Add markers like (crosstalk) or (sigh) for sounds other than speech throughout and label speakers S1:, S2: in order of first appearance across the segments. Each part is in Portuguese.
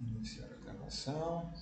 S1: Iniciar a gravação.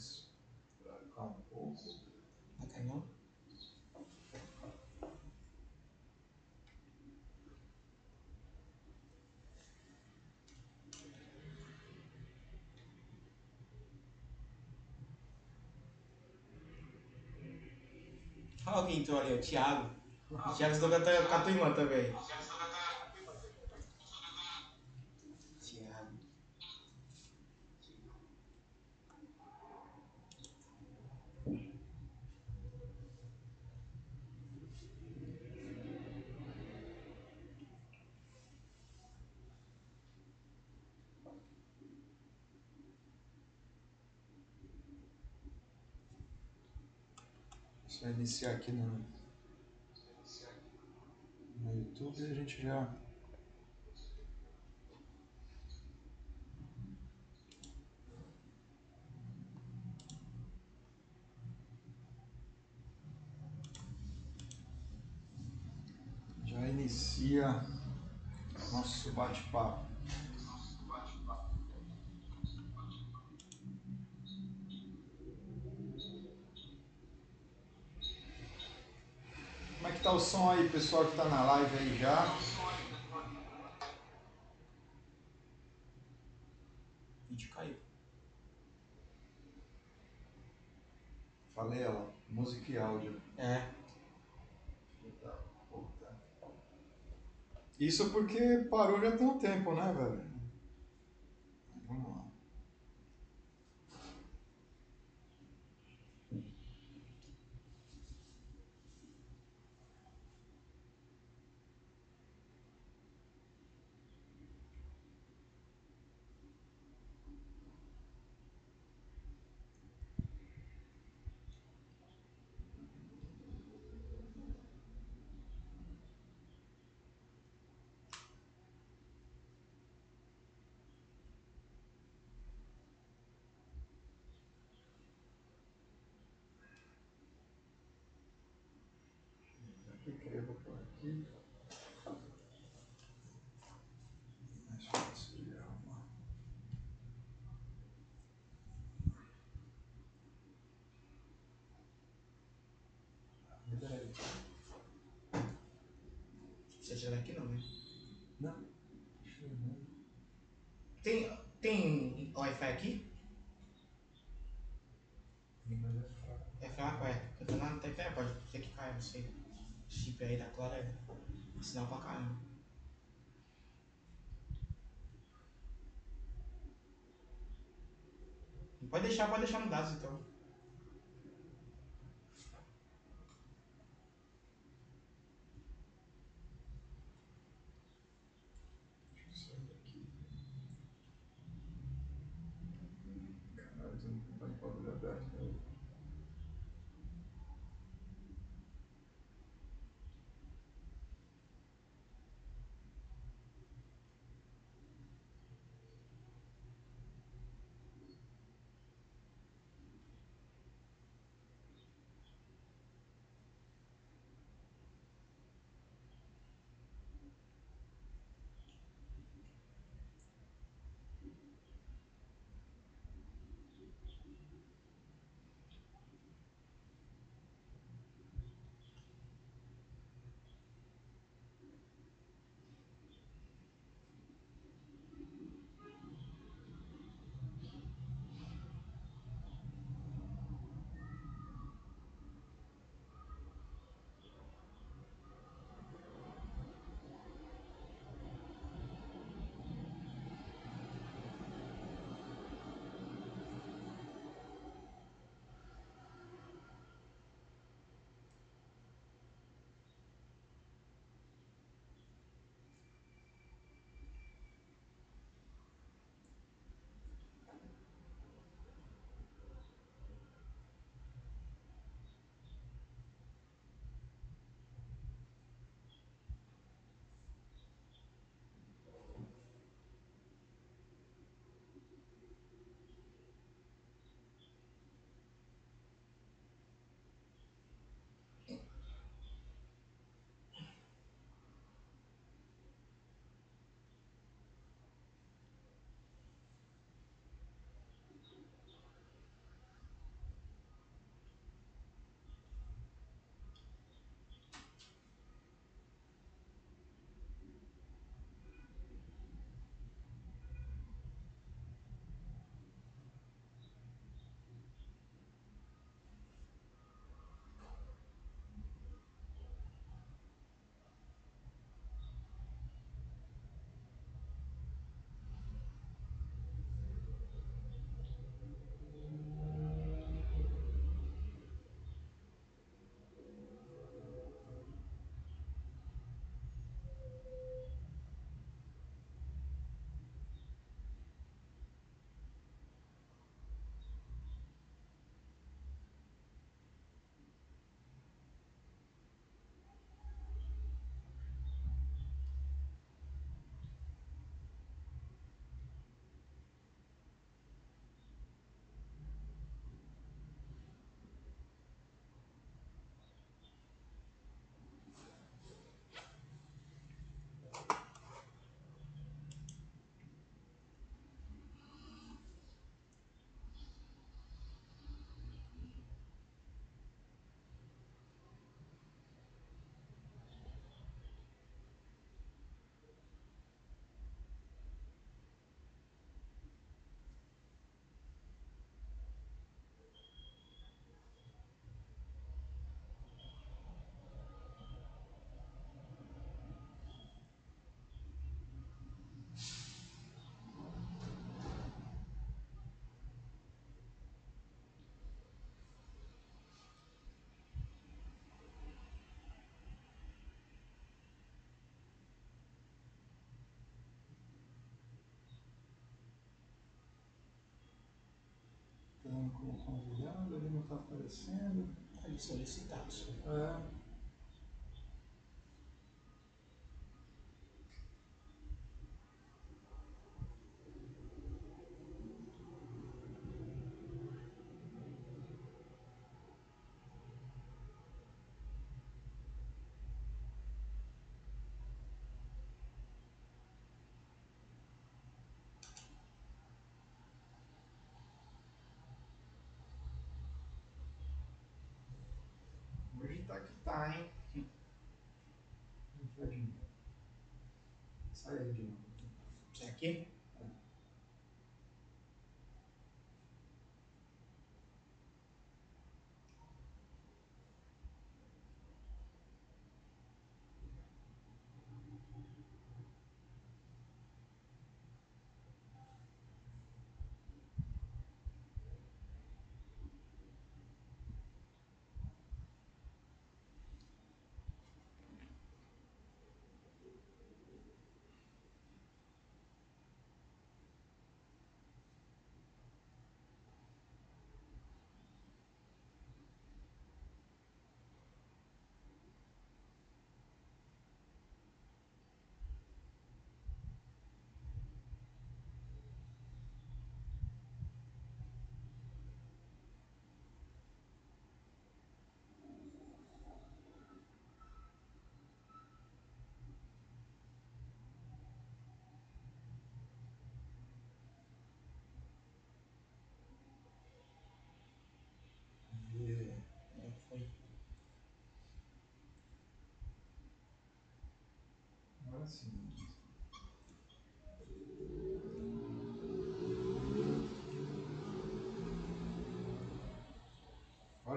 S1: Já mais pra cá um pouco.
S2: Não cai não? Olha quem entrou ali, o Thiago. O Thiago estudou com a tua- com a tua irmã também. Thiago.
S1: Iniciar aqui no, no YouTube e a gente já. Já inicia nosso bate-papo. Como é que tá o som aí, pessoal que tá na live aí já?
S2: O vídeo caiu.
S1: Falei, ó, música e áudio.
S2: É.
S1: Isso porque parou já tem um tempo, né, velho? Vamos lá. Aqui que eu vou pôr aqui. Mais fácil de arrumar.
S2: Libera aí. Você tirar daqui não, né?
S1: Não. Ver.
S2: Tem, tem Wi-Fi aqui?
S1: Mas é fraco.
S2: É fraco, é. Eu tô na TP, pode ser que caia, não sei. Chip aí da Clara é sinal pra caramba. Pode deixar, pode deixar no dados então.
S1: Convidado, ele não está aparecendo.
S2: Ali solicitados.
S1: É.
S2: Hoje tá que tá, hein?
S1: Vai de novo. Sai aí de novo.
S2: Isso aqui?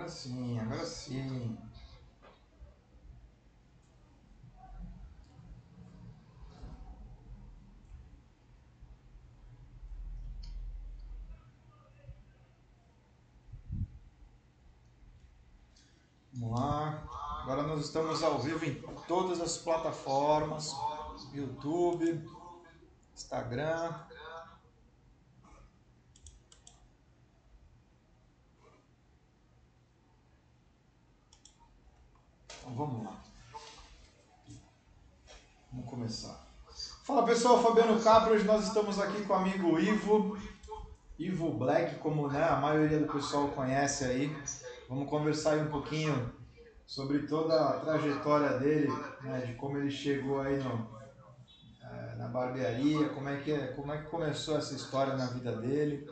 S1: Agora sim. Agora sim. Vamos lá. Agora nós estamos ao vivo em todas as plataformas: YouTube, Instagram. Então vamos lá. Vamos começar. Fala pessoal, Fabiano Capra, hoje nós estamos aqui com o amigo Ivo, Ivo Black, como né, a maioria do pessoal conhece aí. Vamos conversar aí um pouquinho sobre toda a trajetória dele, né, de como ele chegou aí no, barbearia, como é, que, é- como é que começou essa história na vida dele.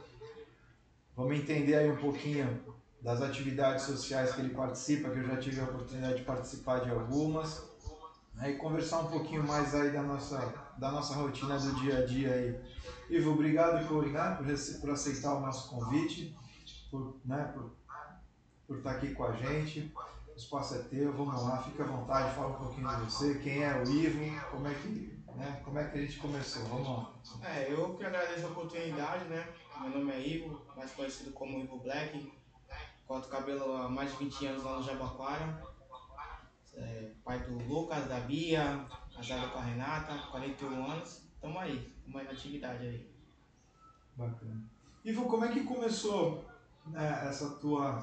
S1: Vamos entender aí um pouquinho das atividades sociais que ele participa, que eu já tive a oportunidade de participar de algumas. Aí conversar um pouquinho mais aí da nossa, da nossa rotina do dia a dia aí. Ivo, obrigado por, né, por, por aceitar o nosso convite, por, né, por, por estar aqui com a gente. O espaço é teu, vamos lá, fica à vontade, fala um pouquinho de você, quem é o Ivo, como é que, né, como é que a gente começou, vamos lá.
S2: É, eu que agradeço a oportunidade, né? Meu nome é Ivo, mais conhecido como Ivo Black. Corto cabelo há mais de 20 anos lá no Jabaquara. É, pai do Lucas, da Bia, casado com a Renata, 41 anos. Tamo aí, na atividade aí.
S1: Bacana. Ivo, como é que começou né, essa tua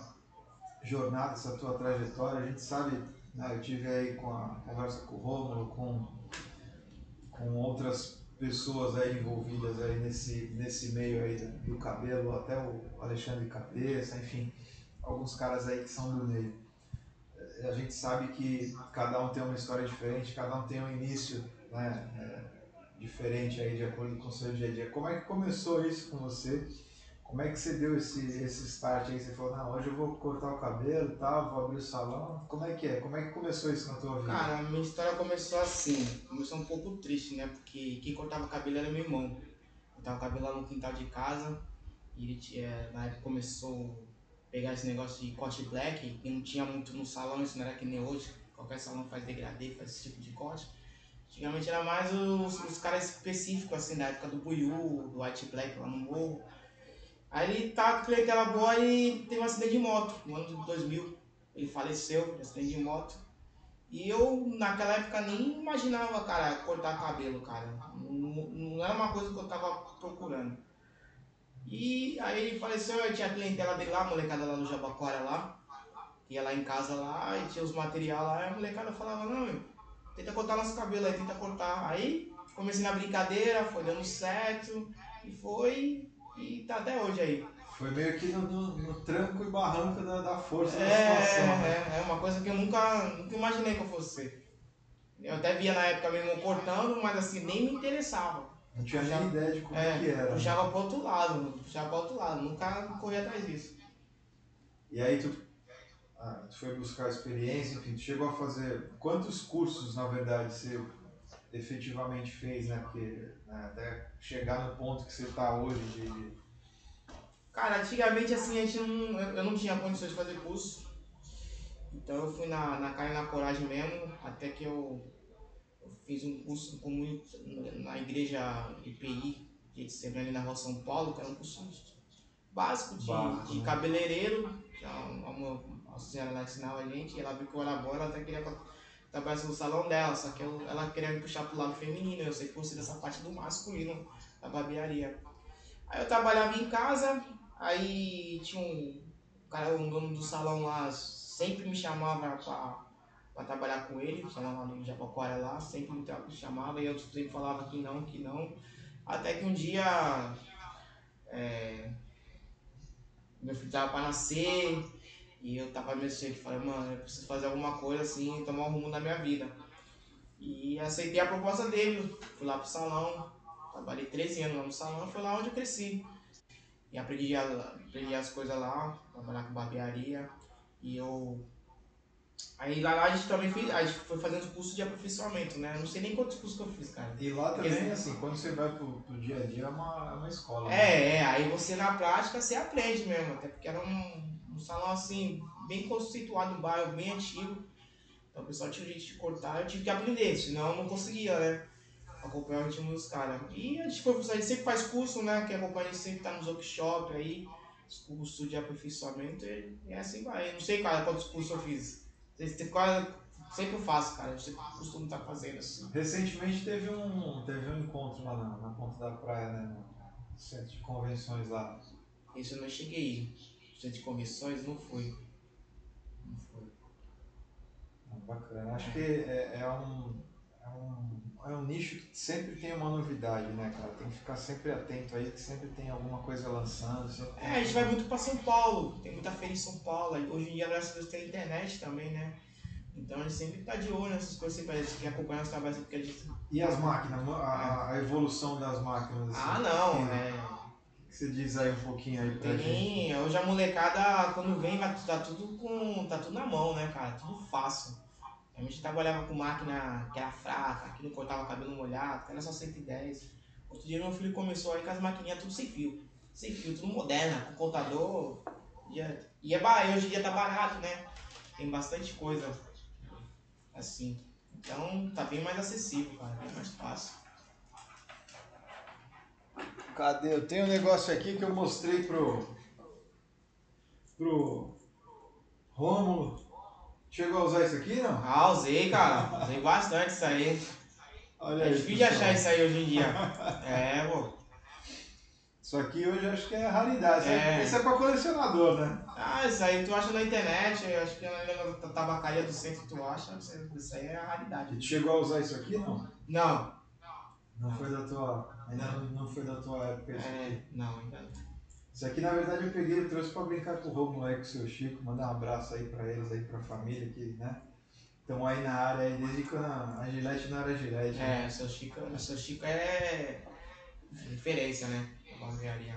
S1: jornada, essa tua trajetória? A gente sabe, né, eu tive aí com a conversa com o Rômulo, com, com outras pessoas aí envolvidas aí nesse, nesse meio aí do cabelo, até o Alexandre Cabeça, enfim, alguns caras aí que são do meio. Eh, A gente sabe que cada um tem uma história diferente, cada um tem um início, né, eh, diferente aí de acordo com o seu dia a dia. Como é que começou isso com você? Como é que você deu esse, esse start aí? Você falou, não, hoje eu vou cortar o cabelo e tal, vou abrir o salão. Como é que é? Como é que começou isso na tua vida?
S2: Cara, a minha história começou assim. Começou um pouco triste, né? Porque quem cortava cabelo era meu irmão. Cortava cabelo lá no quintal de casa. E ele tinha, na época começou a pegar esse negócio de corte black, e não tinha muito no salão, isso não era que nem hoje. Qualquer salão faz degradê, faz esse tipo de corte. Antigamente era mais os, os caras específicos, assim, da época do Buiú, do White Black lá no morro. Aí ele tá com clientela boa e teve um acidente de moto no ano de 2000. Ele faleceu de acidente de moto. E eu, naquela época, nem imaginava, cara, cortar cabelo, cara. Não, não era uma coisa que eu tava procurando. E aí ele faleceu, eu tinha a clientela dele lá, a molecada lá no Jabaquara lá. Ia lá em casa lá e tinha os material lá, e a molecada falava, não, meu, tenta cortar nosso cabelo aí, tenta cortar. Aí comecei na brincadeira, foi dando certo, e foi, e tá até hoje aí.
S1: Foi meio que no, no, no tranco e barranco da, da força
S2: é,
S1: da situação. Né?
S2: É, é uma coisa que eu nunca, nunca imaginei que eu fosse ser. Eu até via na época mesmo cortando, mas assim, nem me interessava.
S1: Não tinha nem ideia de como
S2: é,
S1: que era.
S2: Puxava né? pro outro lado, puxava pro outro lado, nunca corria atrás disso.
S1: E aí tu, ah, tu foi buscar experiência, enfim, tu chegou a fazer. Quantos cursos, na verdade, você efetivamente fez, né? Porque né, até chegar no ponto que você está hoje de.
S2: Cara, antigamente assim, a gente não, eu não tinha condições de fazer curso. Então eu fui na, na cara e na coragem mesmo, até que eu, eu fiz um curso comum na igreja IPI, de sempre ali na rua São Paulo, que era um curso básico de, Básico, de né? cabeleireiro. Uma, uma senhora lá ensinava a gente, ela viu que eu era boa, ela até queria trabalhar no salão dela, só que eu, ela queria me puxar pro lado feminino, eu sempre gostei dessa parte do masculino, da barbearia. Aí eu trabalhava em casa, aí tinha um cara, um dono do salão lá, sempre me chamava pra, pra trabalhar com ele, salão lá no Jabaquara lá, sempre me chamava e eu sempre falava que não, que não. Até que um dia é, meu filho tava pra nascer e eu tava meio e falei, mano, eu preciso fazer alguma coisa assim, tomar um rumo na minha vida. E aceitei a proposta dele, fui lá pro salão, trabalhei 13 anos lá no salão, foi lá onde eu cresci. E aprendi, a, aprendi as coisas lá, trabalhar com barbearia. E eu. Aí lá, lá a gente também fez, a gente foi fazendo curso de aperfeiçoamento, né? Eu não sei nem quantos cursos que eu fiz, cara.
S1: E lá também, Porque, assim, quando você vai pro, pro dia a dia é uma, é uma escola.
S2: Né? É, é, aí você na prática você aprende mesmo, até porque era um, um salão assim, bem conceituado, um bairro bem antigo. Então o pessoal tinha jeito de cortar, eu tive que aprender, senão eu não conseguia, né? Acompanhar o ritmo dos caras. E a gente, foi, a gente sempre faz curso, né? Que acompanha, a gente sempre tá nos workshops aí curso de aperfeiçoamento e, e assim vai. Eu não sei, cara, quantos cursos eu fiz. Sempre eu faço, cara. Eu sempre costumo estar fazendo assim.
S1: Recentemente teve um, teve um encontro lá na, na ponta da praia, né? No centro de convenções lá.
S2: Isso eu não cheguei. Centro de convenções não fui. Não foi.
S1: bacana. Acho que é, é um é um, é um nicho que sempre tem uma novidade, né, cara? Tem que ficar sempre atento aí, que sempre tem alguma coisa lançando.
S2: É, a gente vai muito para São Paulo, tem muita feira em São Paulo. Hoje em dia, graças a Deus, tem internet também, né? Então a gente sempre tá de olho nessas coisas, sempre a gente quer acompanhar os trabalhos porque a gente.
S1: E as máquinas, a, a evolução das máquinas?
S2: Assim, ah, não, é.
S1: Você diz aí um pouquinho aí pra
S2: tem, gente? Hoje a molecada, quando vem, vai, tá tudo com. tá tudo na mão, né, cara? Tudo fácil. A gente trabalhava com máquina que era fraca, que não cortava cabelo molhado, que era só 110. Outro dia meu filho começou aí com as maquininhas tudo sem fio. Sem fio, tudo moderna, com contador. E, é, e é barato, hoje em dia tá barato, né? Tem bastante coisa assim. Então tá bem mais acessível, cara, bem mais fácil.
S1: Cadê? Eu tenho um negócio aqui que eu mostrei pro. pro. Rômulo Chegou a usar isso aqui, não?
S2: Ah, usei, cara. Usei bastante isso aí. Olha é difícil de achar isso aí hoje em dia. (laughs) É, pô.
S1: Isso aqui hoje eu acho que é raridade. É. Isso é pra colecionador, né?
S2: Ah, isso aí tu acha na internet, acho que na tabacaria do centro tu acha, isso aí é a raridade.
S1: E tu chegou a usar isso aqui, não?
S2: Não.
S1: Não foi da tua. Ainda não, não foi da tua época
S2: isso é, aqui. Não, ainda não.
S1: Isso aqui na verdade eu peguei e trouxe para brincar com o Romulo aí, com o seu Chico, mandar um abraço aí para eles aí, pra família que, né? Estão aí na área aí, desde quando a Gillette não era Gillette.
S2: Né? É, seu Chico, seu Chico é referência, né? Barbearia.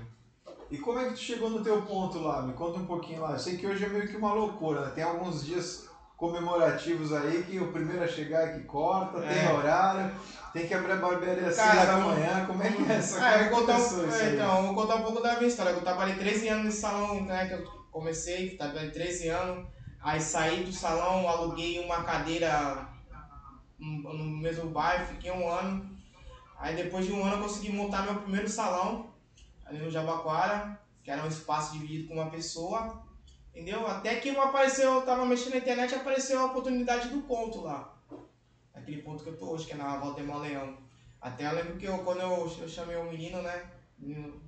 S1: E como é que tu chegou no teu ponto lá? Me conta um pouquinho lá. Eu sei que hoje é meio que uma loucura, né? Tem alguns dias comemorativos aí que o primeiro a chegar é que corta, é. tem horário, tem que abrir a barbearia às 6 da manhã, como é que é essa
S2: é, vou contar, é, Então, vou contar um pouco da minha história. Eu trabalhei 13 anos nesse salão, né, que eu comecei, trabalhei 13 anos, aí saí do salão, aluguei uma cadeira no mesmo bairro, fiquei um ano, aí depois de um ano eu consegui montar meu primeiro salão, ali no Jabaquara, que era um espaço dividido com uma pessoa, Entendeu? Até que apareceu, eu tava mexendo na internet apareceu a oportunidade do ponto lá. Aquele ponto que eu tô hoje, que é na Valdemar Leão. Até eu lembro que eu, quando eu, eu chamei o menino, né? Menino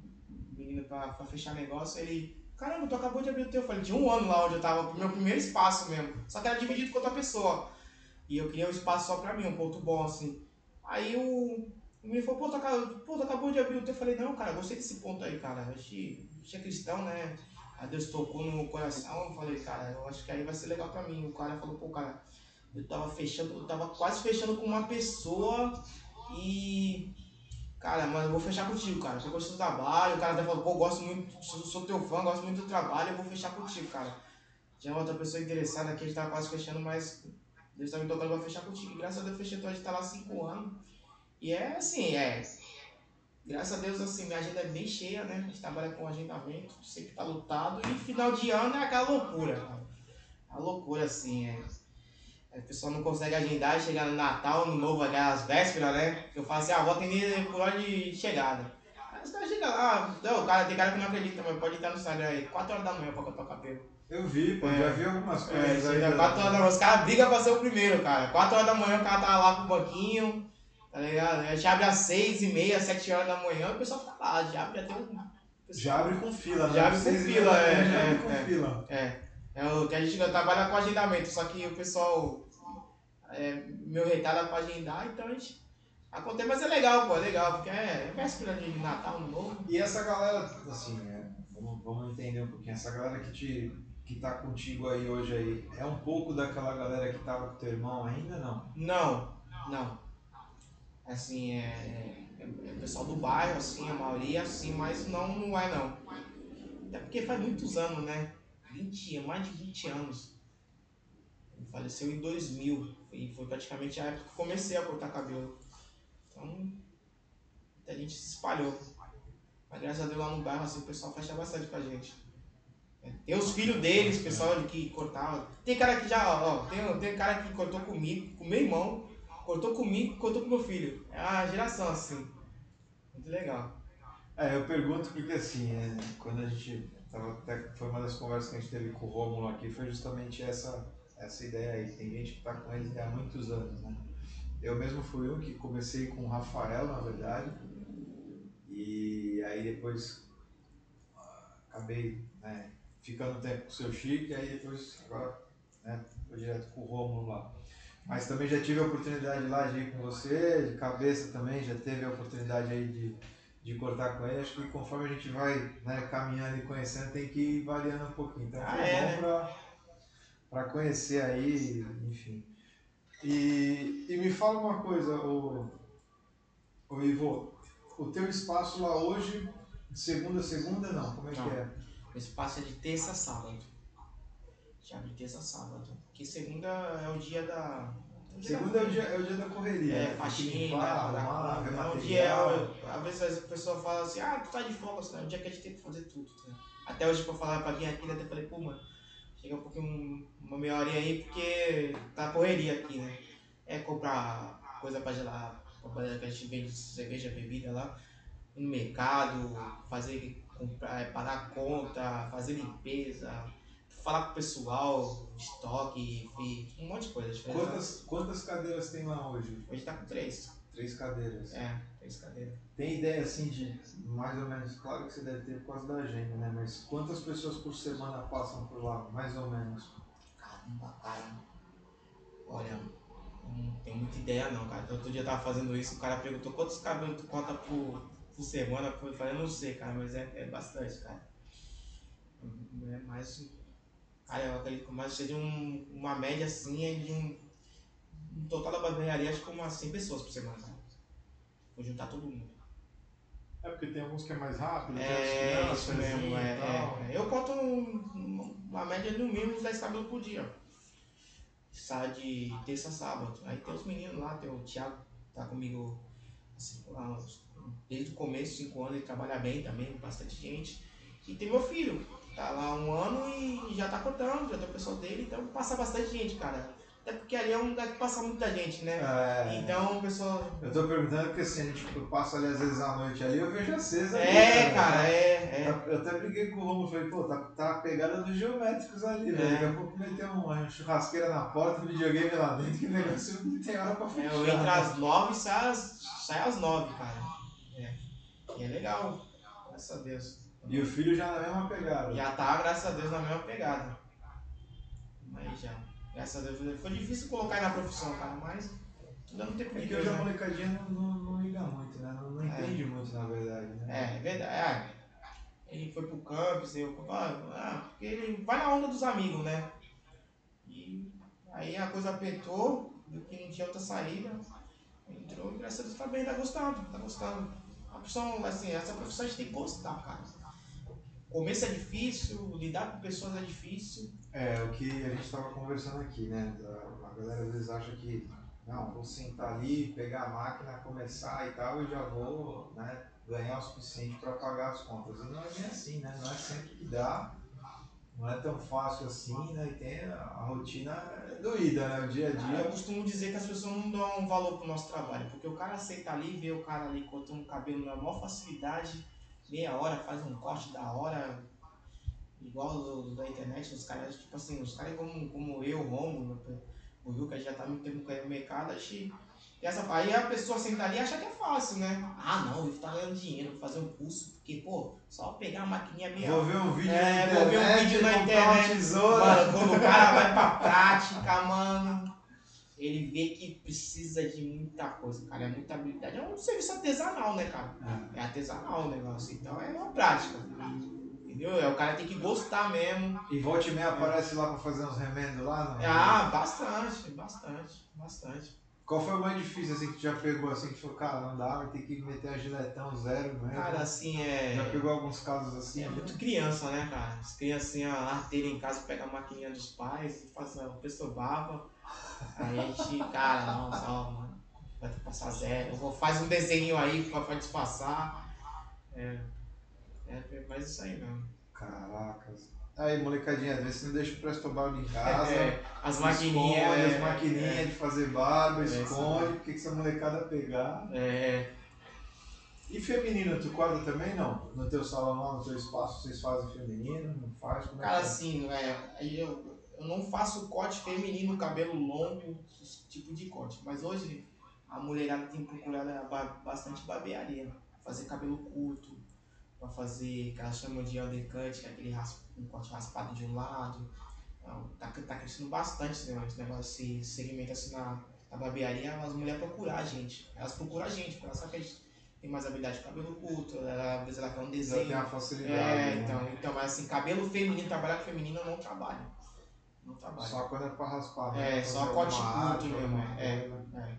S2: menino pra, pra fechar negócio, ele. Caramba, tu acabou de abrir o teu. Eu falei, tinha um ano lá onde eu tava, meu primeiro espaço mesmo. Só que era dividido com outra pessoa. E eu queria um espaço só pra mim, um ponto bom, assim. Aí o, o menino falou, pô tu, acabou, pô, tu acabou de abrir o teu. Eu falei, não, cara, gostei desse ponto aí, cara. A gente, a gente é cristão, né? A Deus tocou no meu coração. Eu falei, cara, eu acho que aí vai ser legal pra mim. O cara falou, pô, cara, eu tava fechando, eu tava quase fechando com uma pessoa e. Cara, mano, eu vou fechar contigo, cara. Eu gosto do trabalho. O cara até falou, pô, gosto muito, sou, sou teu fã, gosto muito do trabalho, eu vou fechar contigo, cara. Tinha outra pessoa interessada aqui, a gente tava quase fechando, mas Deus tá me tocando pra fechar contigo. Graças a Deus eu fechei, então a gente tá lá cinco anos. E é assim, é. Graças a Deus, assim, minha agenda é bem cheia, né? A gente trabalha com agendamento, sempre tá lotado. E final de ano é aquela loucura, cara. A loucura, assim, é. O pessoal não consegue agendar e chegar no Natal, no Novo, aquelas vésperas, né? Eu falo assim, ah, vou atender por hora de chegada. Aí os caras chegam lá, não, cara, tem cara que não acredita, mas pode estar no Instagram aí, 4 horas da manhã pra cortar o cabelo.
S1: Eu vi, pô,
S2: É.
S1: já vi algumas
S2: É,
S1: coisas aí.
S2: chega
S1: da-
S2: 4 horas da manhã, os caras brigam pra ser o primeiro, cara. 4 horas da manhã o cara tá lá com o banquinho, tá ligado? A gente abre às 6 e meia, 7 horas da manhã, o pessoal fica lá, já abre até um.
S1: Já abre com fila, né?
S2: Já abre com fila, é,
S1: Já abre
S2: é,
S1: com
S2: é.
S1: fila.
S2: É, é o que a gente trabalha com agendamento, só que o pessoal é, meu retalho pra agendar, então a gente. Acontece, mas é legal, pô, é legal, porque é, é véspera de Natal, Ano Novo.
S1: E essa galera, assim, é, vamos, vamos entender um pouquinho, essa galera que, te, que tá contigo aí hoje aí, é um pouco daquela galera que tava com teu irmão ainda, não?
S2: Não, não. Assim, é, é, é pessoal do bairro, assim, a maioria, assim, mas não, não é não. Até porque faz muitos anos, né? 20, mais de 20 anos. Ele faleceu em 2000 e foi praticamente a época que comecei a cortar cabelo. Então, muita gente se espalhou. Mas graças a Deus lá no bairro, assim, o pessoal fecha bastante com a gente. É, Tem os filhos deles, pessoal que cortava. Tem cara que já, ó, tem, tem cara que cortou comigo, com meu irmão, cortou comigo, cortou com meu filho. É uma geração assim. Muito legal.
S1: É, eu pergunto porque assim, é, quando a gente tava até, foi uma das conversas que a gente teve com o Rômulo aqui, foi justamente essa, essa ideia aí. Tem gente que tá com eles há muitos anos, né? Eu mesmo fui um que comecei com o Rafael, na verdade, e aí depois ah, acabei né, ficando um tempo com o seu Chico, e aí depois agora né, foi direto com o Rômulo lá. Mas também já tive a oportunidade lá de ir com você, de cabeça também, já teve a oportunidade aí de, de cortar com ele. Acho que conforme a gente vai né, caminhando e conhecendo, tem que ir variando um pouquinho. Então
S2: Ah,
S1: foi
S2: é,
S1: bom
S2: né?
S1: pra conhecer aí, enfim. E, e me fala uma coisa, o, o Ivo, o teu espaço lá hoje, de segunda a segunda, não? Como é
S2: Não.
S1: que é?
S2: O espaço é de terça a sábado. Já abre terça a sábado. Porque segunda é o dia da.
S1: Segunda é o dia, é o dia da correria.
S2: É,
S1: né? Que
S2: faxina,
S1: limpar, arrumar,
S2: não, o dia é, às vezes a pessoa fala assim, ah, tu tá de folga, assim, é o dia que a gente tem que fazer tudo. Tá? Até hoje pra falar pra vir aqui, eu até falei, pô, mano, chega um pouquinho, uma meia horinha aí, porque tá correria aqui, né? É comprar coisa pra gelar, pra que a gente vende cerveja, bebida lá, no mercado, fazer, comprar, é, pagar conta, fazer limpeza, falar com o pessoal, estoque, um monte de coisa. diferente.
S1: Quantas, quantas cadeiras tem lá hoje?
S2: Hoje tá com três.
S1: Três cadeiras.
S2: É, três cadeiras.
S1: Tem ideia assim de mais ou menos, claro que você deve ter por causa da agenda, né? Mas quantas pessoas por semana passam por lá, mais ou menos?
S2: Caramba, cara. Olha, não tenho muita ideia não, cara. Outro dia eu tava fazendo isso, o cara perguntou quantos cabelos tu corta por, por semana. Eu falei, eu não sei, cara, mas é, é bastante, cara. É mais. Cara, eu acredito que mais seja um, uma média assim é de um. Um total da barbearia, acho que umas 100 pessoas por semana, cara. Vou juntar todo mundo.
S1: É porque tem alguns que é mais rápido,
S2: É, isso mesmo, é, é, é. Eu conto um- uma média no mínimo uns 10 cabelos por dia. Sai de terça a sábado. Aí tem os meninos lá, tem o Thiago, tá comigo assim, uns- desde o começo, 5 anos, ele trabalha bem também, bastante gente. E tem meu filho, tá lá um ano e já tá cortando, já tem o pessoal dele, então passa bastante gente, cara. Até porque ali é um lugar que passa muita gente, né?
S1: É,
S2: Então o pessoal.
S1: eu tô perguntando porque assim, gente eu passo ali às vezes à noite ali, eu vejo acesa ali.
S2: É,
S1: né?
S2: cara, é, é.
S1: Eu até briguei com o Romulo, falei, pô, tá, tá a pegada dos geométricos ali, velho.
S2: É.
S1: Daqui a pouco meter uma churrasqueira na porta, um videogame lá dentro, que negócio não tem hora pra
S2: É,
S1: fechar.
S2: eu entro às nove e sai às, sai às nove, cara. É. E é legal, graças a Deus.
S1: E o filho já na mesma pegada.
S2: Já tá, graças a Deus, na mesma pegada. Mas já. Graças a Deus. Foi difícil colocar ele na profissão, cara, mas ainda não tem
S1: É
S2: por
S1: que hoje a molecadinha não, não, não liga muito, né? Não, não entende muito, na verdade, né?
S2: É, é verdade. É. Ele foi pro campus, eu, ah, porque ele vai na onda dos amigos, né? E aí a coisa apertou, viu que não tinha outra saída. Entrou e graças a Deus tá bem, tá gostando, tá gostando. A profissão, assim, essa profissão a gente tem que gostar, cara. Começo é difícil, lidar com pessoas é difícil.
S1: É, o que a gente estava conversando aqui, né? A, galera às vezes acha que, não, vou sentar ali, pegar a máquina, começar e tal, e já vou né, ganhar o suficiente para pagar as contas. E não é bem assim, né? Não é sempre que dá, não é tão fácil assim, né? E tem a, rotina é doída, né? O dia a dia.
S2: Eu costumo dizer que as pessoas não dão valor pro nosso trabalho, porque o cara aceita ali, vê o cara ali cortando o cabelo na maior facilidade, meia hora, faz um corte da hora, igual os da internet, os caras, tipo assim, os caras como, como eu, Romo, o Rio, que já tá muito tempo no mercado, acho e essa, aí a pessoa senta ali e acha que é fácil, né? Ah, não, ele tá ganhando dinheiro, vou fazer um curso, porque, pô, só pegar a maquininha meia
S1: Vou ver um vídeo
S2: É,
S1: na
S2: vou ver um
S1: internet,
S2: vídeo na internet. Mano, quando o cara vai pra prática, mano, ele vê que precisa de muita coisa, cara. É muita habilidade. É um serviço artesanal, né, cara? É artesanal o negócio. Então é uma prática. Entendeu? É, o cara tem que gostar mesmo.
S1: E volta e meia aparece lá para fazer uns remendos lá, não?
S2: Ah, bastante, bastante, bastante.
S1: Qual foi o mais difícil assim que tu já pegou assim que falou, cara, não dá, vai ter que meter a giletão zero mesmo?
S2: Cara, assim, é.
S1: Já pegou alguns casos assim?
S2: É muito criança, né, cara? As criancinhas arteiras em casa pegam a maquininha dos pais, faz a pessoa baba. Aí a gente, cara, não, só, mano, vai ter que passar zero. Vou- Faz um desenho aí pra, pra disfarçar. É, é, mas isso aí mesmo.
S1: Caracas. Aí, molecadinha, às vezes você não deixa o presto barba em casa.
S2: É, as maquininhas.
S1: Esconde
S2: é,
S1: as maquininhas de fazer barba,
S2: É,
S1: esconde, porque que essa molecada pegar.
S2: É,
S1: E feminino, tu corta também não? No teu salão lá, no teu espaço, vocês fazem feminino? Não faz? Como é
S2: cara,
S1: é?
S2: assim, é, aí eu, eu não faço corte feminino, cabelo longo, esse tipo de corte. Mas hoje a mulherada tem procurado bastante barbearia. Fazer cabelo curto, pra fazer o que elas chamam de undercut, que é aquele ras- um corte raspado de um lado. Então, tá, tá crescendo bastante negócio, esse negócio, esse segmento assim na, na barbearia, as mulheres procuram a gente. Elas procuram a gente, porque elas sabem que a gente tem mais habilidade de cabelo curto, ela, às vezes ela quer um desenho.
S1: tem uma facilidade.
S2: É,
S1: né?
S2: então, então, mas assim, cabelo feminino, trabalhar com feminino eu não trabalho. Trabalho.
S1: Só quando é pra raspar,
S2: É,
S1: né?
S2: só
S1: Fazer
S2: corte curto mesmo, é,
S1: coisa.
S2: é.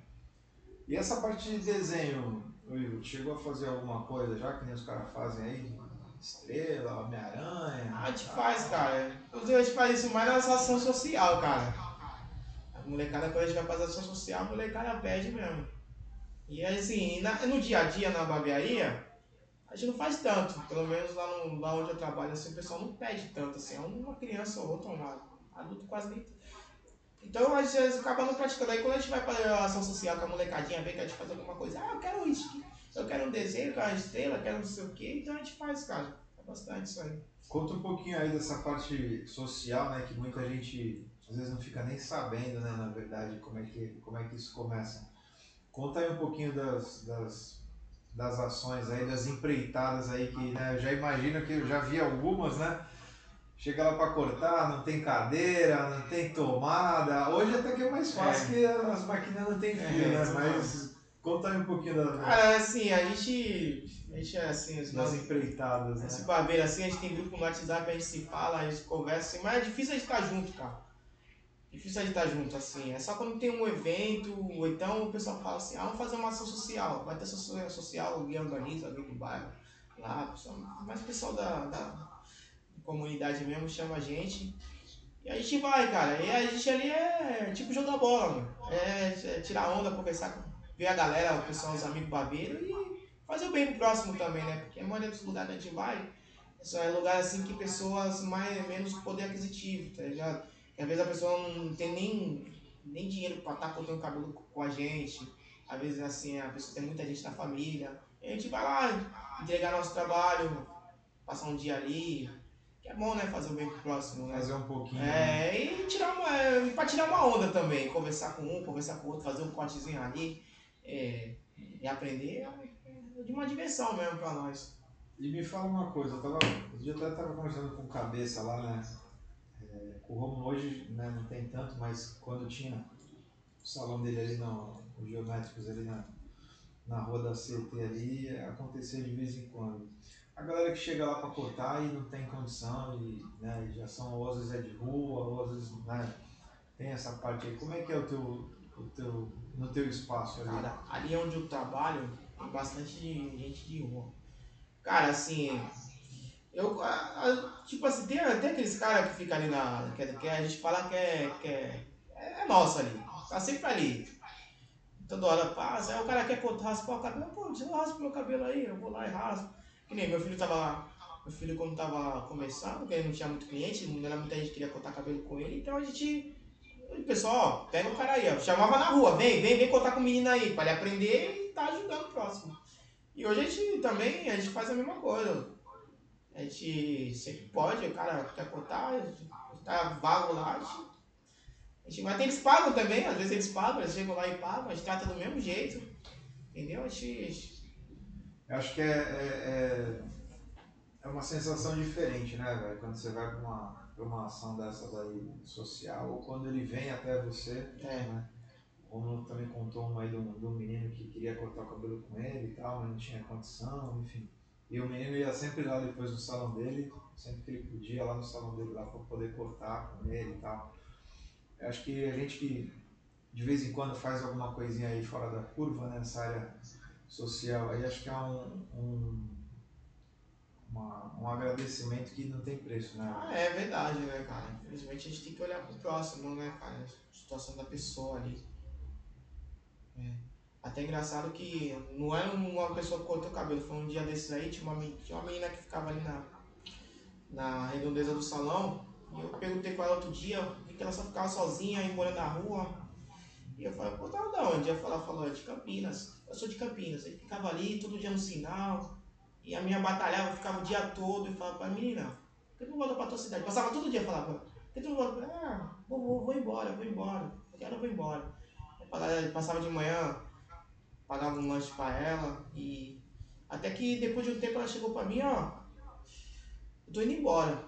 S1: E essa parte de desenho, Will, chegou a fazer alguma coisa já, que nem os caras fazem aí? Estrela, Homem-Aranha?
S2: A gente faz, cara. Inclusive, a gente faz isso mais na ação social, cara. A molecada, quando a gente vai fazer ação social, a molecada pede mesmo. E assim, na- no dia a dia, na barbearia, a gente não faz tanto. Pelo menos lá, no, lá onde eu trabalho, assim, o pessoal não pede tanto. Assim, é uma criança ou outra, um adulto quase nem. Então a gente acaba não praticando. Aí quando a gente vai para a ação social com a molecadinha, vê que a gente faz alguma coisa, ah, eu quero isso, eu quero um desenho, eu quero uma estrela, eu quero não sei o quê, então a gente faz, cara. É bastante isso aí.
S1: Conta um pouquinho aí dessa parte social, né, que muita gente às vezes não fica nem sabendo, né, na verdade, como é que, como é que isso começa. Conta aí um pouquinho das, das, das ações aí, das empreitadas aí, que né, eu já imagino que eu já vi algumas, né? Chega lá para cortar, não tem cadeira, não tem tomada. Hoje até que é mais fácil que as máquinas não tem fio,
S2: É,
S1: né? Mas conta aí um pouquinho da-
S2: Cara, assim, a gente. A gente é assim, os
S1: das empreitadas,
S2: Esse
S1: né?
S2: barbeiro assim, a gente tem grupo no WhatsApp, a gente se fala, a gente conversa, assim, mas é difícil a gente estar junto, cara. Difícil a gente estar junto, assim. É só quando tem um evento, ou então o pessoal fala assim, ah, vamos fazer uma ação social. Vai ter ação social, alguém organiza, alguém do bairro. Lá, pessoal, mas o pessoal da, da comunidade mesmo chama a gente. E a gente vai, cara. E a gente ali é tipo jogar bola, mano. É, é tirar onda, conversar com. Ver a galera, o pessoal, os amigos barbeiros e fazer o bem pro próximo também, né? Porque a maioria dos lugares que a gente vai só é lugar assim que pessoas mais menos poder aquisitivo, tá ligado? Que às vezes a pessoa não tem nem, nem dinheiro pra estar cortando cabelo com a gente. Às vezes assim, a pessoa tem muita gente na família. E a gente vai lá entregar nosso trabalho, passar um dia ali. Que é bom, né? Fazer o bem pro próximo, né?
S1: Fazer um pouquinho. né?
S2: É, e tirar uma, pra tirar uma onda também, conversar com um, conversar com o outro, fazer um cortezinho ali, é, e aprender é, é de uma diversão mesmo pra nós.
S1: E me fala uma coisa, eu tava, dia eu até tava conversando com o Cabeça lá, né? É, o Romulo hoje né, não tem tanto, mas quando tinha o salão dele ali no, o Geométricos ali na, na rua da CT ali, acontecia de vez em quando. A galera que chega lá para cortar e não tem condição, e, né, já são, ou às vezes é de rua, ou às vezes né, tem essa parte aí. Como é que é o teu, o teu, no teu espaço ali?
S2: Cara, ali onde eu trabalho, tem bastante gente de rua. Cara, assim, eu, a, a, tipo assim, tem, tem aqueles caras que ficam ali na. Que, que a gente fala que é, que é, é nosso ali. Tá sempre ali. Toda hora passa, aí o cara quer raspar o cabelo, pô, você raspa meu cabelo aí, eu vou lá e raspo. Que nem meu filho tava. Meu filho quando tava começando, porque ele não tinha muito cliente, não era muita gente que queria cortar cabelo com ele, então a gente. Pessoal, ó, pega o cara aí, ó. Chamava na rua, vem, vem, vem cortar com o menino aí, pra ele aprender e tá ajudando o próximo. E hoje a gente também, a gente faz a mesma coisa. A gente sempre pode, o cara quer cortar, tá vago lá, a gente, a gente, mas eles pagam também, às vezes eles pagam, eles chegam lá e pagam, a gente trata do mesmo jeito. Entendeu? A gente.
S1: Eu acho que é, é, é, é uma sensação diferente, né, velho? Quando você vai para uma, pra uma ação dessa daí social, ou quando ele vem até você,
S2: É.
S1: né? Como também contou uma aí de um, de um menino que queria cortar o cabelo com ele e tal, mas não tinha condição, enfim. E o menino ia sempre lá depois no salão dele, sempre que ele podia, lá no salão dele lá para poder cortar com ele e tal. Eu acho que a gente que de vez em quando faz alguma coisinha aí fora da curva, né, nessa área social, aí acho que é um, um, uma, um agradecimento que não tem preço, né?
S2: Ah, é verdade, né, cara? Infelizmente a gente tem que olhar pro próximo, né, cara? A situação da pessoa ali. É. Até engraçado que não era uma pessoa que cortou o cabelo, foi um dia desses aí, tinha uma, tinha uma menina que ficava ali na, na redondeza do salão, e eu perguntei com ela outro dia, vi que ela só ficava sozinha, aí morando na rua. E eu falei, pô, tava da onde? Ela falou, falou, é de Campinas. Eu sou de Campinas. Aí ficava ali, todo dia no sinal, e a minha batalhava, eu ficava o dia todo, e falava pra menina, por que tu não volta pra tua cidade? Passava todo dia, falava, por que tu não volta? Ah, vou, vou, vou embora, vou embora, eu quero, eu vou embora. Pagava- Passava de manhã, pagava um lanche pra ela, e até que depois de um tempo ela chegou pra mim, ó, eu tô indo embora.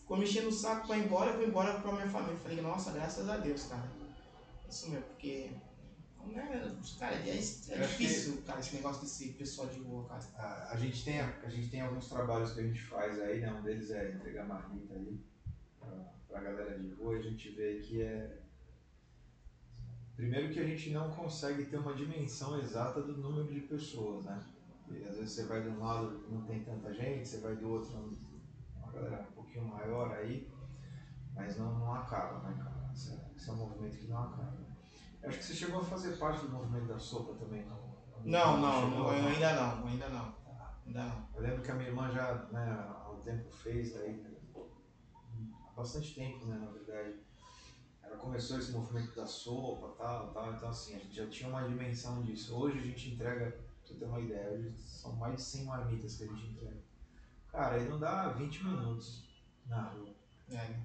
S2: Ficou me enchendo o saco pra ir embora, eu vou embora pra minha família. Eu falei, nossa, graças a Deus, cara. Isso mesmo, porque. Né, cara, é, é difícil, cara, esse negócio desse pessoal de rua, cara.
S1: A, a, gente tem, a, gente tem alguns trabalhos que a gente faz aí, né? Um deles é entregar marmita aí pra, pra galera de rua a gente vê que é. Primeiro que a gente não consegue ter uma dimensão exata do número de pessoas, né? E às vezes você vai de um lado não tem tanta gente, você vai do outro uma galera um pouquinho maior aí, mas não, não acaba, né, cara? Esse é, esse é um movimento que não acaba. Acho que você chegou a fazer parte do movimento da sopa também, não?
S2: Não, não, não, eu ainda não, ainda não. Ainda não.
S1: Eu lembro que a minha irmã já, né, há um tempo fez, aí, há bastante tempo, né, na verdade. Ela começou esse movimento da sopa, tal, tal, então assim, a gente já tinha uma dimensão disso. Hoje a gente entrega, pra você ter uma ideia, hoje são mais de 100 marmitas que a gente entrega. Cara, aí não dá 20 minutos na rua.
S2: É.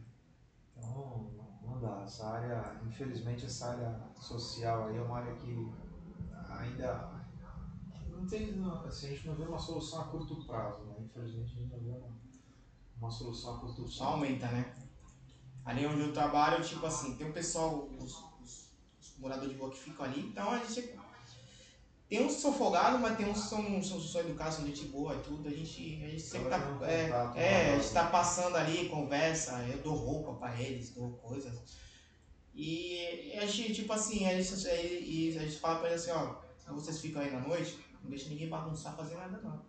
S1: Então, não- dá. Essa área, infelizmente, essa área social aí é uma área que ainda não tem, não, assim, a gente não vê uma solução a curto prazo, né? Infelizmente, a gente não vê uma, uma solução a curto
S2: Só
S1: prazo.
S2: aumenta, né? Ali onde eu trabalho, tipo assim, tem o pessoal, os, os- os moradores de rua que ficam ali, então a gente. Tem uns que são folgados, mas tem uns que são, são, são educados, são gente boa e tudo. A gente, a gente sempre tá. É,
S1: contato
S2: é, a gente tá passando ali, conversa, eu dou roupa pra eles, dou coisas. E a gente, tipo assim, a gente, a gente fala pra eles assim, ó, vocês ficam aí na noite, não deixa ninguém bagunçar fazer nada não.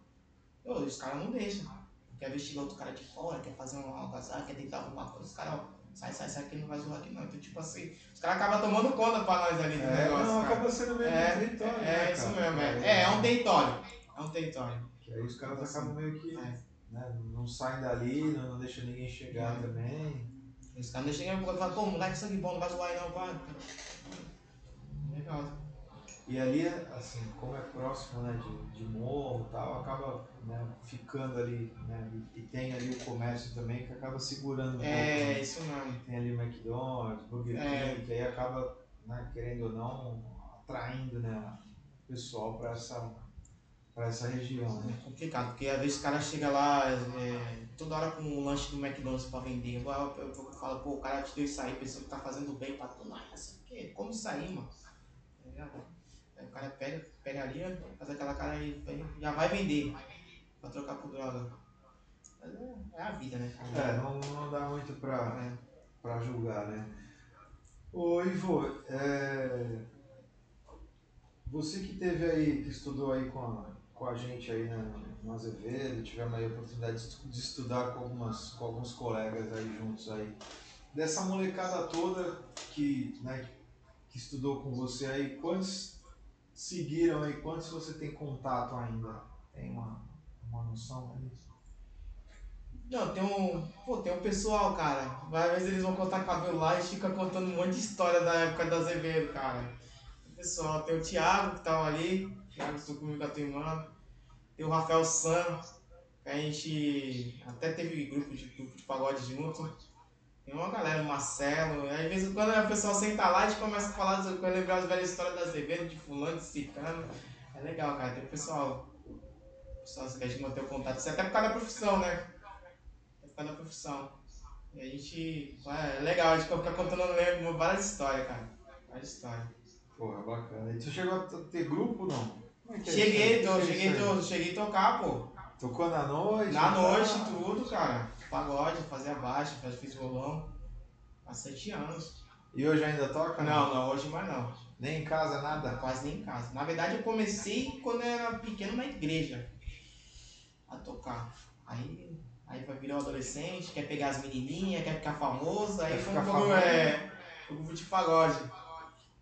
S2: Ô, os caras não deixam. Quer investigar outro cara de fora, quer fazer um algazarra, quer tentar alguma coisa, os caras, ó, sai, sai, sai, que não vai zoar aqui não. Então, tipo assim, os caras acabam tomando conta pra nós ali do
S1: É,
S2: negócio.
S1: não,
S2: cara.
S1: acaba sendo meio
S2: É,
S1: que um território,
S2: é,
S1: né,
S2: é isso
S1: cara?
S2: mesmo, é. É, é um território. É um território.
S1: Que aí os caras
S2: Assim,
S1: acabam meio que,
S2: é.
S1: né, não saem dali, não, não deixam ninguém chegar
S2: É.
S1: também.
S2: Os caras não chegam e falam, pô, moleque sangue bom, não vai zoar aí não, pá. Legal.
S1: E ali, assim, como é próximo né, de, de morro e tal, acaba né, ficando ali, né, e, tem ali o comércio também que acaba segurando um pouco.
S2: É, isso mesmo.
S1: Tem ali o McDonald's, Burger King,
S2: É.
S1: que aí acaba, né, querendo ou não, atraindo né, o pessoal para essa, pra essa região, né?
S2: É complicado, porque às vezes o cara chega lá é, toda hora com um lanche do McDonald's pra vender. Eu, eu, eu, falo, pô, o cara te deu isso aí, pensou que tá fazendo bem pra tu. Não, assim, o quê? Como isso aí, mano? Tá ligado? Aí o cara pega, pega ali, faz aquela cara aí, já vai vender pra trocar por droga. Mas é, é a vida, né?
S1: É, não, não dá muito pra,
S2: É.
S1: pra julgar, né? Ô Ivo, é... você que teve aí, que estudou aí com a, com a gente aí né, no Azevedo, tivemos aí a oportunidade de estu- de estudar com, algumas, com alguns colegas aí juntos aí. Dessa molecada toda que, né, que estudou com você aí, quantos seguiram aí, quantos você tem contato ainda? Tem uma, uma noção aí?
S2: Não, tem um. Pô, tem um pessoal, cara. Às vezes eles vão cortar cabelo lá e fica contando um monte de história da época da Azevedo, cara. O pessoal, tem o Thiago que tava ali, Thiago estou comigo com a tua irmã. Tem o Rafael Sam, que a gente até teve grupo de, grupo de pagode junto. Tem uma galera, o Marcelo. Aí, Às vezes quando o pessoal senta lá, a gente começa a falar, vai lembrar as velhas histórias da Azevedo, de fulano, de cicano. É legal, cara. Tem o pessoal. O pessoal que a gente mantém o contato. Isso é até por causa da profissão, né? É por causa da profissão. E a gente. É legal, a gente fica contando lembro, várias histórias, cara. Várias histórias.
S1: Porra, bacana. E tu chegou a ter grupo não? É é
S2: Cheguei, tô, cheguei, tô, cheguei a tocar, pô.
S1: Tocou na noite?
S2: Na
S1: tal?
S2: noite, tudo, cara. Pagode, fazia baixo, fiz violão. Há sete anos.
S1: E hoje ainda toca?
S2: Não, não, hoje mais não.
S1: Nem em casa, nada?
S2: Quase nem em casa. Na verdade, eu comecei quando eu era pequeno na igreja a tocar. Aí, aí vai virar um adolescente, quer pegar as menininhas, quer ficar famoso. Aí foi um pouco, é, um grupo de pagode.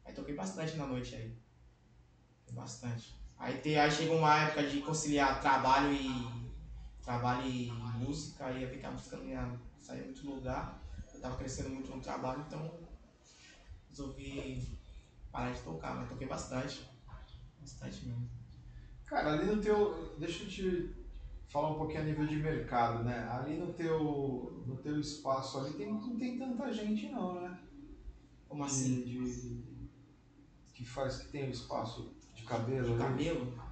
S2: Aí toquei bastante na noite aí. Bastante. Aí, te, aí chegou uma época de conciliar trabalho e trabalho e música, aí ia ficar buscando minha sair muito lugar. Eu tava crescendo muito no trabalho, então resolvi parar de tocar, mas toquei bastante. Bastante mesmo.
S1: Cara, ali no teu. Deixa eu te falar um pouquinho a nível de mercado, né? Ali no teu, no teu espaço ali tem, não tem tanta gente não, né?
S2: Como assim?
S1: De, de- que faz que tem o espaço de cabelo ali.
S2: Cabelo?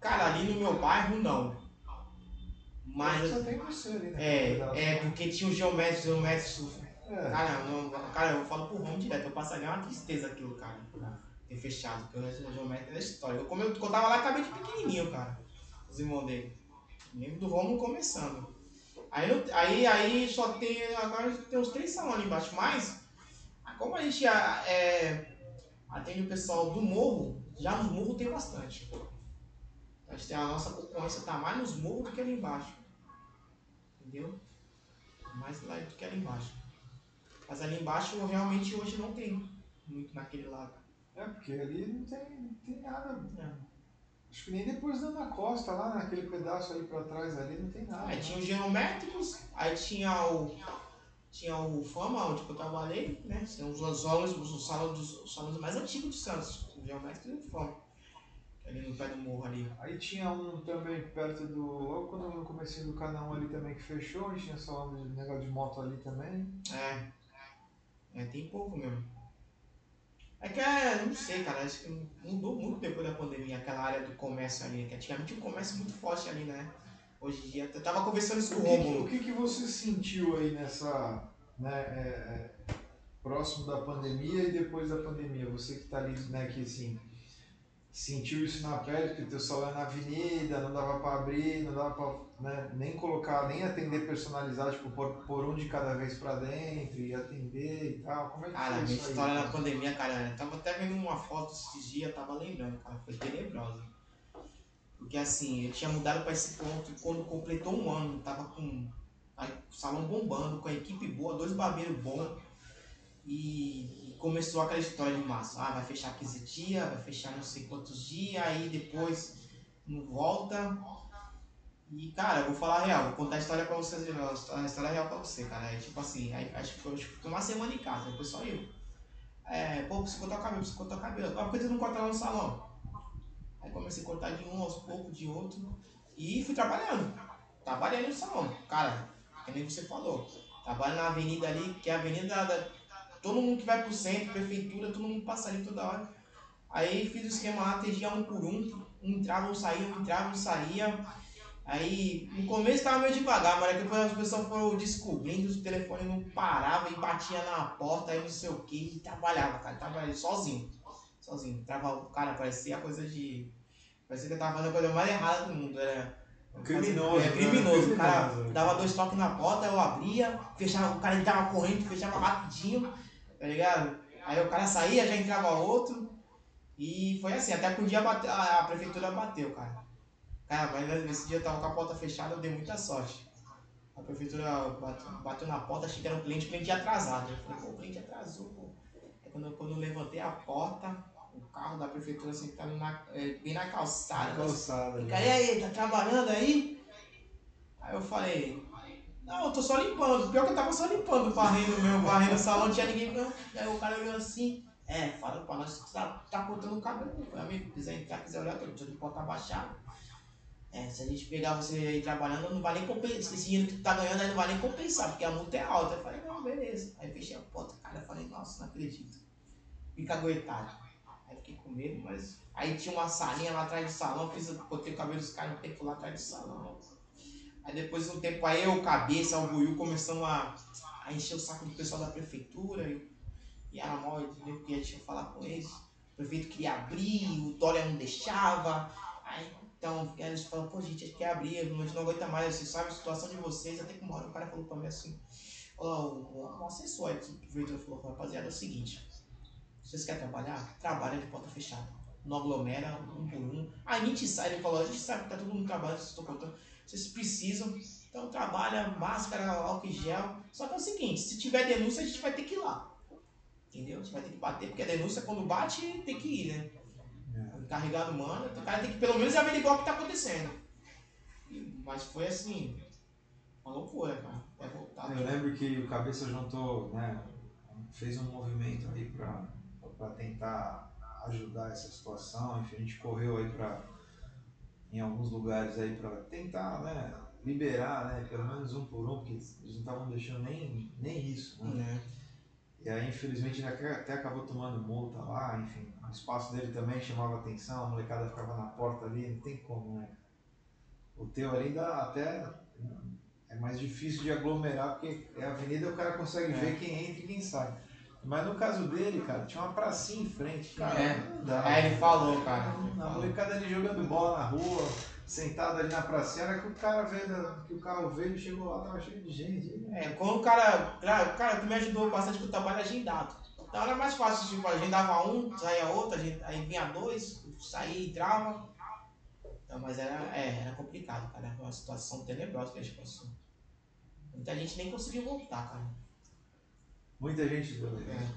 S2: Cara, ali no meu bairro não. Mas.
S1: Só tem você ali, né?
S2: É, é porque tinha o geométrico, geométrico.
S1: É.
S2: Cara, não, cara, eu falo pro Rome direto, eu passaria uma tristeza aquilo, cara. Ter fechado, porque o geométrico é história. Eu, como eu, quando eu tava lá, acabei de pequenininho, cara. Os irmãos dele. Lembro do Romulo começando. Aí, aí, aí só tem. Agora tem uns três salões ali embaixo, mas. Como a gente ah, é, atende o pessoal do morro, já no morro tem bastante. A nossa concorrência tá mais nos morros do que ali embaixo. Entendeu? Mais lá do que ali embaixo. Mas ali embaixo realmente hoje não tem muito naquele lado.
S1: É, porque ali não tem, não tem nada.
S2: É.
S1: Acho que nem depois da Ana Costa, lá naquele pedaço ali pra trás ali, não tem nada.
S2: Aí
S1: né?
S2: tinha os geométricos, aí tinha o. Tinha o Fama, onde eu trabalhei, né? Tinha os salões, os salões, os salões mais antigos de Santos, o geométrico e o Fama. Ali no pé do morro ali.
S1: Aí tinha um também perto do. Logo quando eu comecei do canal ali também que fechou, e tinha salão de negócio de moto ali também.
S2: É. É, tem pouco mesmo. É que é, não sei, cara, acho que mudou muito depois da pandemia, aquela área do comércio ali, que antigamente tinha um comércio muito forte ali, né? Hoje em dia, eu tava conversando isso com o Romulo.
S1: o que, que você sentiu aí nessa. Né, é, é, próximo da pandemia e depois da pandemia? Você que tá ali, né, que assim. Sentiu isso na pele, que teu salão é na avenida, não dava pra abrir, não dava pra né, nem colocar, nem atender personalizado, tipo, por, por um de cada vez pra dentro e atender e tal. Como é que
S2: Cara,
S1: foi
S2: minha
S1: isso aí?
S2: história na pandemia, cara, eu tava até vendo uma foto esses dias, tava lembrando, cara, foi tenebrosa. Porque assim, eu tinha mudado pra esse ponto e quando completou um ano, tava com o salão bombando, com a equipe boa, dois barbeiros bons. E começou aquela história de massa. Ah, vai fechar 15 dias, vai fechar não sei quantos dias, aí depois não volta. E, cara, eu vou falar a real, vou contar a história pra vocês, a história real pra você, cara. É tipo assim, aí, acho que foi uma semana em casa, o pessoal eu. É, pô, preciso cortar o cabelo, preciso cortar o cabelo. Ah, por que tu não corta lá no salão? Aí comecei a cortar de um aos poucos, de outro. E fui trabalhando. Trabalhando no salão. Cara, que nem você falou. Trabalho na avenida ali, que é a avenida da. Todo mundo que vai pro centro, prefeitura, todo mundo passa ali toda hora. Aí fiz o esquema lá, atendia um por um. um entrava, um saía, um entrava, um saía. Aí, no começo tava meio devagar, mas depois as pessoas foram descobrindo, o telefone não parava e batia na porta, aí não sei o que, e trabalhava, cara, trabalhava sozinho. Sozinho. Trava, cara, parecia coisa de. Parecia que eu tava fazendo a coisa mais errada do mundo. Era.
S1: Criminoso.
S2: É,
S1: né?
S2: criminoso. O cara dava dois toques na porta, eu abria, fechava, o cara entrava correndo, fechava rapidinho, tá ligado? Aí o cara saía, já entrava outro. E foi assim, até que um dia bate- a, a prefeitura bateu, cara. Cara, mas nesse dia eu tava com a porta fechada, eu dei muita sorte. A prefeitura bateu, bateu na porta, achei que era um cliente, cliente atrasado. Eu falei, pô, o cliente atrasou, pô. Aí quando, eu- quando eu levantei a porta, o carro da prefeitura sentado na, é, bem na calçada.
S1: Calçada.
S2: E cara, e aí, tá trabalhando aí? Aí eu falei, não, eu tô só limpando. Pior que eu tava só limpando, varrendo meu, varrendo o salão, não tinha ninguém. Não. Aí o cara olhou assim, é, fala pra nós que tá, tá cortando o cabelo. Eu falei, amigo, quiser entrar, quiser olhar, tô de porta abaixado. É, se a gente pegar você aí trabalhando, não vai nem compensar. Esse dinheiro que tu tá ganhando aí não vai nem compensar, porque a multa é alta. Eu falei, não, beleza. Aí fechei a porta, cara, eu falei, nossa, não acredito. Fica aguentado. Aí fiquei com medo, mas. Aí tinha uma salinha lá atrás do salão, fiz, botei o cabelo dos caras um tempo lá atrás do salão. Aí depois de um tempo aí eu, cabeça, o Buiu começamos a, a encher o saco do pessoal da prefeitura e, e era mal, entendeu? Porque a gente ia falar com eles. O prefeito queria abrir, o Dória não deixava. Aí então eles falaram, pô gente, a gente quer abrir, gente não aguenta mais, você sabe a situação de vocês, até que uma hora o cara falou pra mim assim, ó, o, o assessor aí do prefeitura falou, rapaziada, é o seguinte, vocês querem trabalhar? Trabalha de porta fechada. Não aglomera, um por um. A gente sai, ele falou, a gente sabe que tá todo mundo trabalhando, vocês estão contando. Vocês precisam, então trabalha, máscara, álcool em gel. Só que é o seguinte, se tiver denúncia, a gente vai ter que ir lá. Entendeu? A gente vai ter que bater, porque a denúncia quando bate tem que ir, né?
S1: É.
S2: O encarregado manda, o cara tem que pelo menos averiguar o que tá acontecendo. Mas foi assim, uma loucura, cara. Até voltar.
S1: Eu lembro que o Cabeça juntou, né, fez um movimento aí pra, pra tentar ajudar essa situação, enfim, a gente correu aí pra, em alguns lugares aí pra tentar, né, liberar, né, pelo menos um por um, porque eles não estavam deixando nem, nem isso, né.
S2: Né?
S1: E aí, infelizmente, ele até até acabou tomando multa lá, enfim. O espaço dele também chamava atenção, a molecada ficava na porta ali, não tem como, né? O teu ali dá até. É mais difícil de aglomerar, porque é a avenida o cara consegue
S2: É.
S1: ver quem entra e quem sai. Mas no caso dele, cara, tinha uma pracinha em frente, cara.
S2: É.
S1: Não dá.
S2: Aí ele falou, cara.
S1: A molecada ali jogando bola na rua, sentado ali na pracinha, era que o cara veio, que o carro veio, chegou lá, tava cheio de gente.
S2: É, quando o cara. Cara, tu me ajudou bastante com o trabalho agendado. Então era mais fácil, tipo, agendava um, saía outro, aí vinha dois, saía, entrava. Então, mas era, é, era complicado, cara. Era uma situação tenebrosa que a gente passou. Muita gente nem conseguiu voltar, cara.
S1: Muita gente do,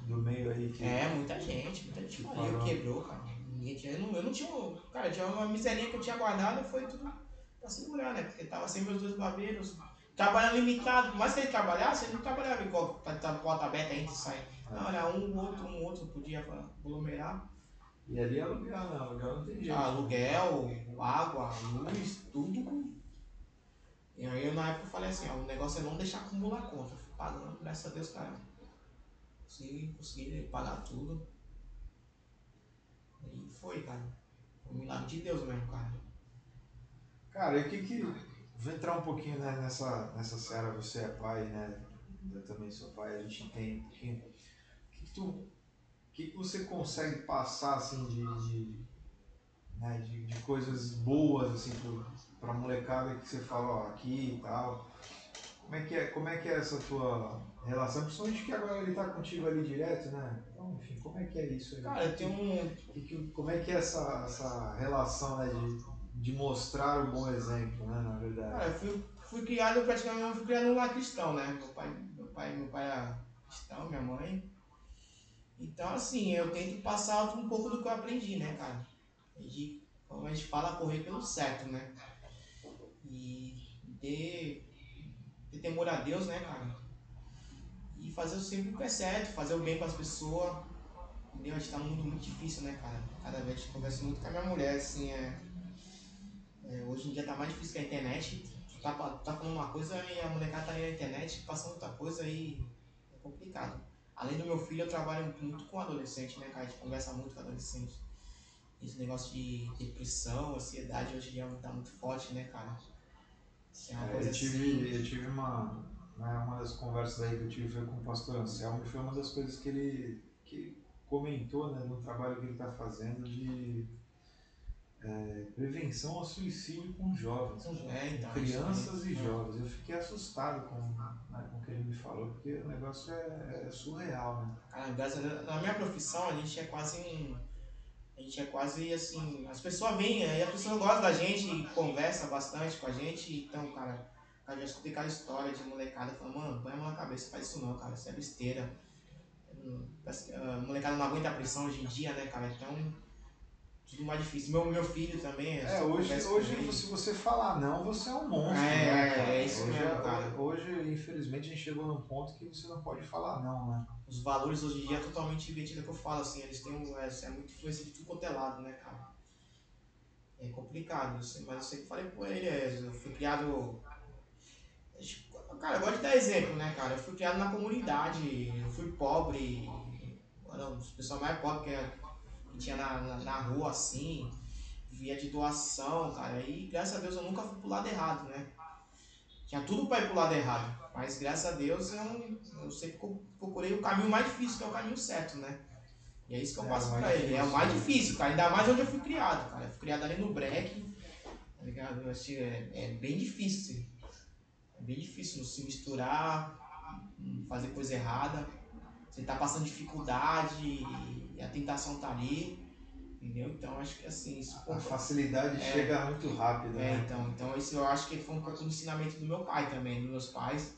S1: do meio aí que.
S2: É, muita gente, muita gente
S1: Que
S2: faliu, quebrou, cara. Ninguém tinha, eu, não, eu não tinha. Cara, tinha uma miserinha que eu tinha guardado, foi tudo pra segurar, né? Porque tava sem meus dois barbeiros. Trabalhando limitado, por mais que ele trabalhasse, ele não trabalhava igual pra estar porta aberta, entra e sai. Não, era um, outro, um, outro, podia aglomerar.
S1: E ali é aluguel, não, aluguel não tem jeito.
S2: Aluguel, água, luz, tudo. E aí eu na época falei assim, ó, o negócio é não deixar acumular conta. Fui pagando, graças a Deus, cara. Consegui, consegui pagar tudo. E foi, cara. Foi um milagre de Deus mesmo, cara.
S1: Cara, e o que que. Vou entrar um pouquinho né, nessa, nessa seara, você é pai, né? Eu também sou pai, a gente entende um pouquinho. O que, que tu. Que, que você consegue passar assim de. de, né, de, de coisas boas assim pro, pra molecada que você fala, ó, aqui e tal. Como é que é, como é, que é essa tua relação? Principalmente que agora ele tá contigo ali direto, né? Então, enfim, como é que é isso aí?
S2: Cara, eu tenho um.
S1: Como é que é essa, essa relação né, de, de mostrar o bom exemplo, né, na verdade?
S2: Cara, eu fui, fui criado praticamente, eu fui criado num lar cristão, né? Meu pai, meu pai, meu pai é cristão, minha mãe. Então, assim, eu tento passar um pouco do que eu aprendi, né, cara? De, como a gente fala, correr pelo certo, né? E ter, ter temor a Deus, né, cara? E fazer sempre o que é certo, fazer o bem para as pessoas. Entendeu? A gente tá num mundo muito difícil, né, cara? Cada vez eu converso muito com a minha mulher, assim, é. é, hoje em dia tá mais difícil que a internet. Tu tá, tá falando uma coisa e a molecada tá ali na internet passando outra coisa e é complicado. Além do meu filho, eu trabalho muito com adolescente, né, cara? A gente conversa muito com adolescente. esse negócio de depressão, ansiedade hoje em dia tá muito forte, né, cara?
S1: É eu tive, assim. eu tive uma, né, uma das conversas aí que eu tive foi com o pastor Anselmo e foi uma das coisas que ele, que comentou né, no trabalho que ele está fazendo de é, prevenção ao suicídio com jovens,
S2: é, então,
S1: crianças e jovens. Eu fiquei assustado com, né, com o que ele me falou, porque o negócio é, é surreal. Né?
S2: Cara, na minha profissão a gente é quase um. A gente é quase assim. As pessoas vêm, aí a pessoa gosta da gente, conversa bastante com a gente, então, cara, cara já escutei aquela história de molecada falando, mano, põe a mão na cabeça, faz isso não, cara, isso é besteira. A molecada não aguenta a pressão hoje em dia, né, cara? Então tudo mais difícil. Meu, meu filho também.
S1: É, hoje, hoje se você falar não, você é um monstro.
S2: É,
S1: né,
S2: cara? é isso hoje, mesmo, cara.
S1: Hoje, infelizmente, a gente chegou num ponto que você não pode falar não, né?
S2: Os valores hoje em dia é totalmente invertido, é que eu falo, assim, eles têm um, é, é muito influência de tudo quanto é lado, né, cara? É complicado, assim, mas eu sempre falei com ele, é, eu fui criado. Cara, eu gosto de dar exemplo, né, cara? Eu fui criado na comunidade, eu fui pobre, não, os pessoal mais pobres que é tinha na, na, na, rua assim, via de doação, cara. E graças a Deus eu nunca fui pro lado errado, né? Tinha tudo para ir pro lado errado. Mas graças a Deus eu, eu sempre procurei o caminho mais difícil, que é o caminho certo, né? E é isso que eu é, passo pra ele. É o mais difícil, cara. Ainda mais onde eu fui criado, cara. Eu fui criado ali no break, tá ligado? Eu achei, é, é bem difícil. É bem difícil se misturar, fazer coisa errada. Você tá passando dificuldade e a tentação tá ali. Entendeu? Então acho que assim. Isso,
S1: a facilidade é, chega muito rápido,
S2: é, né? Então, então isso eu acho que foi um pouco do ensinamento do meu pai também, dos meus pais.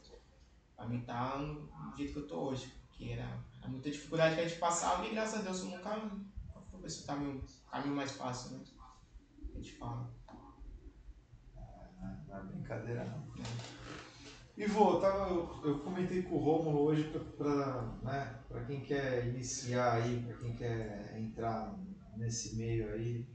S2: Pra mim tá no, jeito que eu tô hoje. Porque era, era muita dificuldade que a gente passava e graças a Deus eu nunca foi esse caminho, caminho mais fácil, né? A gente fala.
S1: Não é brincadeira não. É. Ivo, eu, tava, eu, eu comentei com o Romulo hoje para né, quem quer iniciar aí, para quem quer entrar nesse meio aí,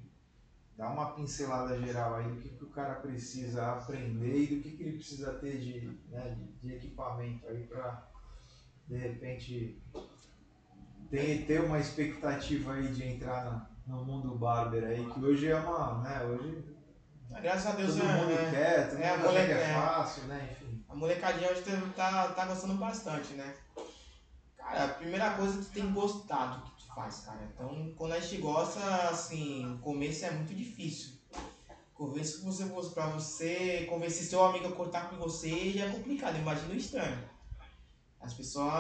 S1: dar uma pincelada geral aí do que, que o cara precisa aprender e do que, que ele precisa ter de, né, de equipamento aí para de repente ter, ter uma expectativa aí de entrar no, no mundo barber aí, que hoje é uma, né, hoje
S2: Graças a Deus
S1: todo
S2: é,
S1: mundo
S2: é,
S1: quer, todo
S2: é,
S1: mundo que é, é fácil, né, enfim
S2: a molecadinha hoje tá, tá gostando bastante, né? Cara, a primeira coisa é que tu tem gostado do que faz, cara. Então, quando a gente gosta, assim, o começo é muito difícil. Convencer você pra você, convencer seu amigo a cortar com você já é complicado, imagina o estranho. As pessoas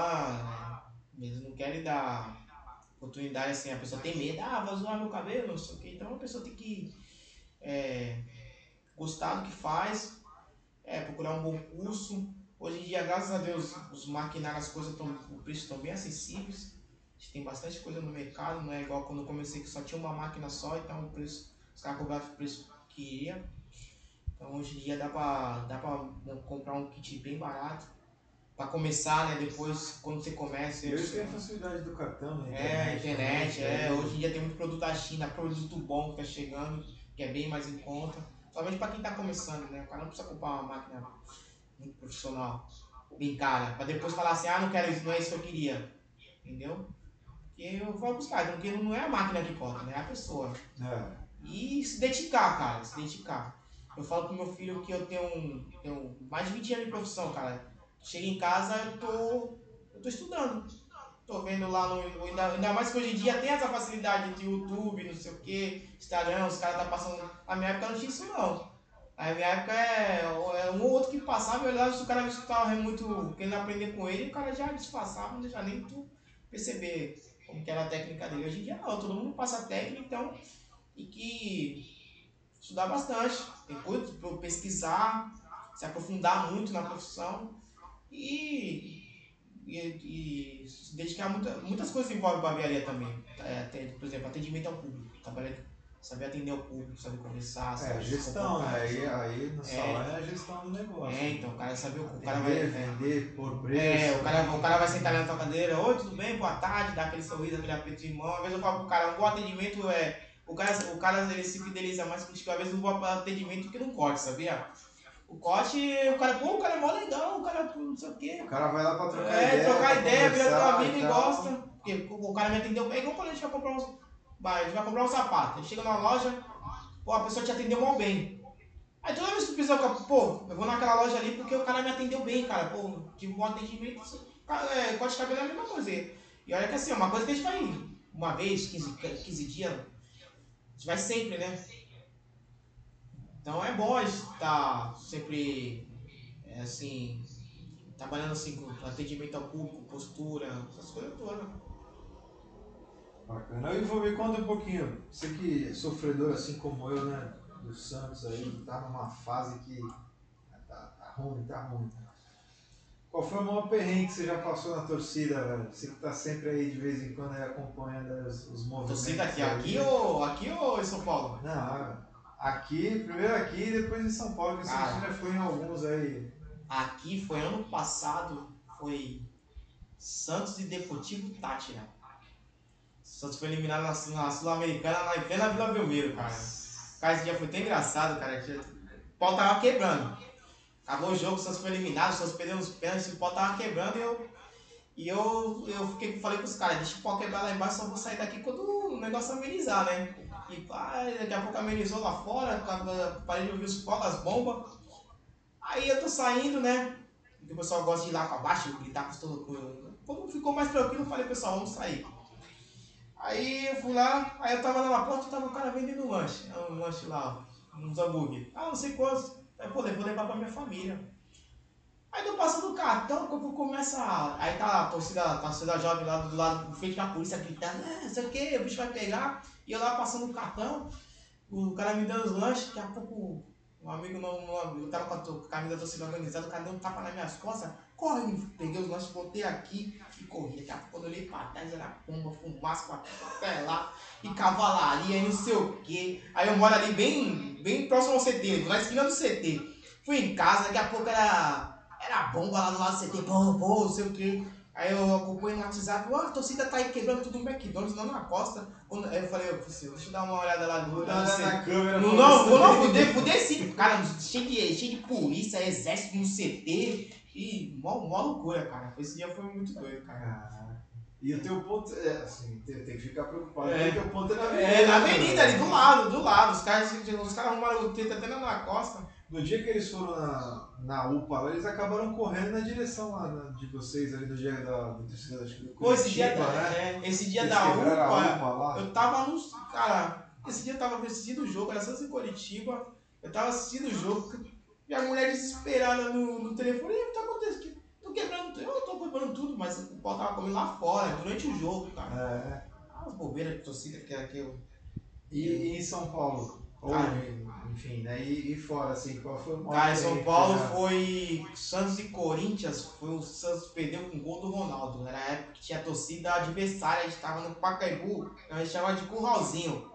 S2: né, eles não querem dar oportunidade assim, a pessoa tem medo, ah, vou zoar meu cabelo, não sei o que. Então a pessoa tem que é, gostar do que faz, é, procurar um bom curso. Hoje em dia, graças a Deus, os maquinários, as coisas estão, o preço estão bem acessíveis. Tem bastante coisa no mercado, não é igual quando eu comecei que só tinha uma máquina só, então o preço, os caras cobravam o preço que ia. Então hoje em dia dá pra, dá pra comprar um kit bem barato. Pra começar, né? Depois, quando você começa.
S1: Hoje tem a facilidade do cartão,
S2: né? É, internet, é. Hoje em dia tem muito produto da China, produto bom que tá chegando, que é bem mais em conta. Somente para quem está começando, né? O cara não precisa comprar uma máquina muito profissional, bem cara, para depois falar assim, ah, não quero isso, não é isso que eu queria. Entendeu? Porque eu falo pros caras, porque não é a máquina que conta, né? É a pessoa. É. E se dedicar, cara, se dedicar. Eu falo pro meu filho que eu tenho, tenho mais de 20 anos de profissão, cara. Chego em casa, eu tô, eu tô estudando. Tô vendo lá no. Ainda, ainda mais que hoje em dia tem essa facilidade de YouTube, não sei o que, Instagram, os caras tá passando. Na minha época não tinha isso não. Na minha época é, é um ou outro que passava, eu olhava se o cara escutava muito, querendo aprender com ele, o cara já disfarçava, não deixava nem tu perceber como que era a técnica dele. Hoje em dia não, todo mundo passa técnica, então, e que estudar bastante, tem coisa para pesquisar, se aprofundar muito na profissão e e, e se dedicar a muita, muitas coisas envolvem barbearia também. É, por exemplo, atendimento ao público. Trabalhar, saber atender ao público, saber conversar.
S1: Saber é, gestão, né? Aí, aí no salão é, é a gestão do negócio.
S2: É, então o cara sabe o,
S1: cara
S2: vai.
S1: Vender por preço.
S2: É, o cara, o cara vai sentar ali na tua cadeira, oi, tudo bem? Boa tarde, dá aquele sorriso, aquele aperto de mão. Às vezes eu falo pro cara, um bom atendimento é. O cara, o cara ele se fideliza mais contigo, às vezes um bom atendimento que não corte, sabia? O corte, o cara, pô, o cara é mó legal, o cara não sei o quê.
S1: O cara vai lá pra trocar
S2: é,
S1: ideia.
S2: É, trocar ideia, vira teu amigo e gosta. Porque o cara me atendeu bem, igual quando a gente vai comprar uns vai, vai comprar um sapato. Aí chega na loja, pô, a pessoa te atendeu mal bem. Aí toda vez que tu precisa, pô, eu vou naquela loja ali porque o cara me atendeu bem, cara. Pô, tive um bom atendimento. É, corte de cabelo é a mesma coisa. E olha que assim, é uma coisa que a gente vai uma vez, 15, 15 dias, a gente vai sempre, né? Então é bom estar sempre, é, assim, trabalhando assim com atendimento ao público, postura, essas coisas todas.
S1: Bacana. E vou me conta um pouquinho. Você que é sofredor assim como eu, né? Do Santos aí, tá numa fase que tá, tá ruim, tá ruim. Qual foi o maior perrengue que você já passou na torcida, velho? Você que tá sempre aí de vez em quando aí acompanhando os, os movimentos.
S2: Torcida aqui, aqui ou, aqui ou em São Paulo?
S1: Não, aqui, primeiro aqui e depois em São Paulo, que você já foi em alguns aí.
S2: Aqui foi ano passado, foi Santos e Deportivo Tátira. Santos foi eliminado na, na Sul-Americana, na plena Vila Belmiro, cara. Cara, esse dia foi tão engraçado, cara. O pau tava quebrando. Acabou o jogo, o Santos foi eliminado, o Santos perdeu os pênaltis, o pau tava quebrando e eu. E eu, eu fiquei, falei pros caras, deixa o pau quebrar lá embaixo, só vou sair daqui quando o negócio amenizar, né? E pá, daqui a pouco amenizou lá fora, parei de ouvir os fogos, as bombas. Aí eu tô saindo, né? Porque o pessoal gosta de ir lá pra baixo, gritar com todo. Como ficou mais tranquilo, eu falei, pessoal, vamos sair. Aí eu fui lá, aí eu tava lá na porta, tava o cara vendendo um lanche, um lanche lá, uns hambúrguer. Ah, não sei quantos. Aí, pô, vou levar pra minha família. Aí tô passando o cartão, quando começa. Aí tá a torcida, a torcida jovem lá do lado, do frente da polícia gritando, é, não sei o que, o bicho vai pegar. E eu lá passando o cartão, o cara me dando os lanches, daqui a pouco um amigo não, eu tava com a camisa da torcida organizada, o cara deu um tapa nas minhas costas, corre, peguei os lanches, botei aqui e corri. Daqui a pouco quando eu olhei pra trás era pomba, fumaça lá, e cavalaria e não sei o que. Aí eu moro ali bem, bem próximo ao CT, na esquina do CT. Fui em casa, daqui a pouco era, era bomba lá do lado do CT, pô, pô, não sei o que. Aí eu acompanho no WhatsApp, ó, a torcida tá aí quebrando tudo no McDonald's, não na costa. Aí eu falei, eu deixa eu dar uma olhada lá no.
S1: Não, na câmera.
S2: Não, não, vou não, fuder, fuder sim. Cara, cheio de, cheio de polícia, exército no CT. E mó, mó loucura, cara. Esse dia foi muito doido, cara.
S1: E o teu ponto, é, assim, tem, tem que ficar preocupado.
S2: É.
S1: O teu ponto é na
S2: avenida. É, na avenida, ali do lado, do lado. Os caras, os caras arrumaram o treta até na costa.
S1: No dia que eles foram na, na UPA, eles acabaram correndo na direção lá na, de vocês, ali no dia da, torcida da
S2: Pô, esse dia, da, né? é, esse dia eles da UPA, UPA eu tava no. Cara, esse dia eu tava assistindo o jogo, era Santos em Curitiba. Eu tava assistindo o jogo, e a mulher desesperada no, no telefone, o que tá acontecendo? Tô quebrando, eu tô quebrando tudo, mas o pau tava comendo lá fora, durante o jogo, cara. É. As bobeiras de torcida que era que eu.
S1: E, e em São Paulo? Ou, enfim, né? E, e, fora, assim, qual foi o maior
S2: Cara, em São Paulo foi Santos e Corinthians, foi o Santos perdeu com o gol do Ronaldo. Era a época que tinha torcida adversária, a gente tava no Pacaembu, a gente chamava de curralzinho.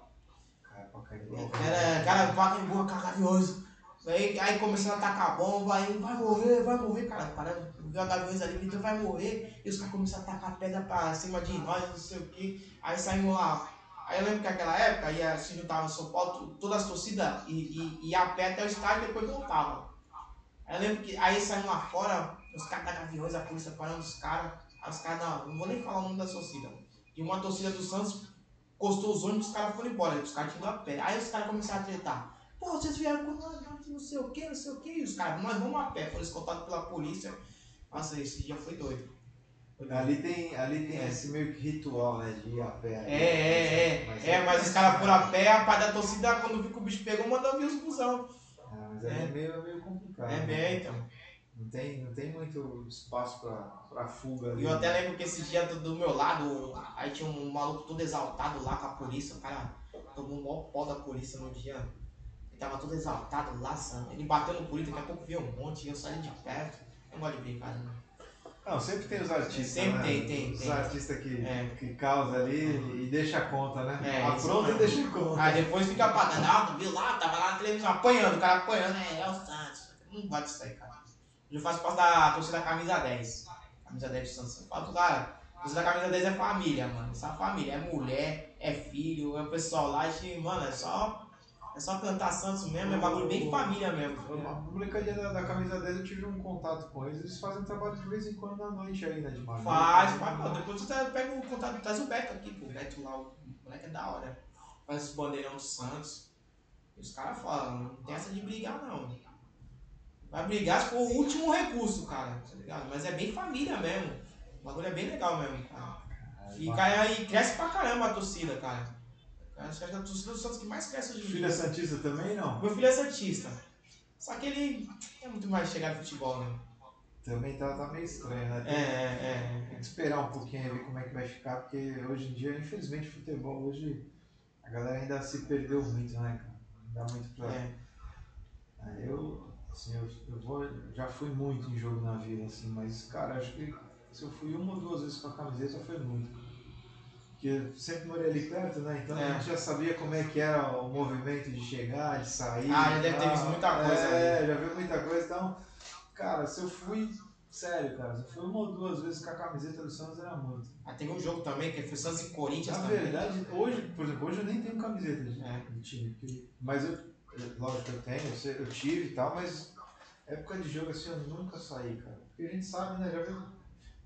S1: Cara, Pacaembu. É
S2: era, cara, Pacaembu, carcavioso. Aí, aí começando a atacar a bomba, aí vai morrer, vai morrer, cara. Para, viu a Gaviões ali, então vai morrer. E os caras começaram a atacar pedra pra cima de nós, não sei o que. Aí saímos lá Aí eu lembro que naquela época ia, se juntava em São Paulo, todas as torcidas e, e, ia a pé até o estádio e depois voltava. Aí eu lembro que aí saindo lá fora, os caras da Gaviões, a polícia parando os caras. Aí os caras, não, não vou nem falar o nome da torcida. E uma torcida do Santos costou os ônibus e os caras foram embora. Os caras tinham a pé. Aí os caras começaram a tretar. Pô, vocês vieram com nós, não sei o que, não sei o que. E os caras, nós vamos a pé. Foram escoltados pela polícia. Nossa, esse dia foi doido.
S1: Ali tem, ali tem é. esse meio que ritual, né? De ir a pé.
S2: É, é, é. Mas, é, mas os caras foram a pé, a parte da torcida, quando viu que o bicho pegou, mandou vir os busão.
S1: É, mas é, é meio, meio complicado.
S2: É,
S1: né?
S2: bem, então.
S1: Não tem, não tem muito espaço pra, pra fuga ali.
S2: E eu até lembro que esse dia do, do, meu lado, aí tinha um maluco todo exaltado lá com a polícia, o cara tomou um maior pó da polícia no dia. Tava todo exaltado lá, sabe? Ele bateu no polícia, daqui a pouco veio um monte, e eu saí de perto. Eu não gosto de brincar, né?
S1: Não, sempre tem os artistas.
S2: Sempre
S1: né?
S2: tem, tem.
S1: Os
S2: tem.
S1: artistas que, é. que causam ali e deixa a conta, né?
S2: É,
S1: Apronta e deixa a conta.
S2: Aí depois fica apagando. Ah, tu viu lá? Tava lá na televisão apanhando, o cara apanhando. É, é o Santos. Não gosto disso aí, cara. Eu faço parte da torcida da camisa 10. Camisa 10 do Santos. Eu falo cara, a torcida da camisa 10 é família, mano. Essa família. É mulher, é filho, é o pessoal lá. E, mano, é só é só cantar Santos mesmo, é bagulho bem família mesmo.
S1: A molecadinha da, da camisa 10 eu tive um contato com eles, eles fazem trabalho de vez em quando à noite aí, né? De
S2: Faz, faz, pô. Depois você pega o contato, traz o Beto aqui, pô. O Beto lá, o moleque é da hora. Faz esse bandeirão do Santos. E os caras falam, não tem essa de brigar não. Vai brigar se for o último recurso, cara, tá ligado? Mas é bem família mesmo. O bagulho é bem legal mesmo, cara. E, cara, e cresce pra caramba a torcida, cara. Acho que é a torcida do Santos que mais cresce hoje em
S1: Filha
S2: dia.
S1: Santista também não?
S2: Meu filho é Santista. Só que ele é muito mais chegado no futebol, né?
S1: Também tá, tá meio estranho, né?
S2: É, é,
S1: Tem que esperar um pouquinho e ver como é que vai ficar, porque hoje em dia, infelizmente, futebol hoje a galera ainda se perdeu muito, né, cara? Não dá muito
S2: é.
S1: pra.
S2: é.
S1: É, eu, assim, eu, eu vou, já fui muito em jogo na vida, assim, mas, cara, acho que se eu fui uma ou duas vezes com a camiseta foi muito. Porque eu sempre morei ali perto, né? Então
S2: É.
S1: a gente já sabia como é que era o movimento de chegar, de sair.
S2: Ah, já deve ter visto muita coisa
S1: É, já viu muita coisa. Então, cara, se eu fui. Sério, cara, se eu fui uma ou duas vezes com a camiseta do Santos era muito.
S2: Ah, teve um jogo também, que foi Santos e Corinthians
S1: Na
S2: também.
S1: verdade, hoje, por exemplo, hoje eu nem tenho camiseta de,
S2: É.
S1: de time. porque- mas eu, lógico que eu tenho, eu tive e tal, mas época de jogo assim eu nunca saí, cara. Porque a gente sabe, né? Já viu?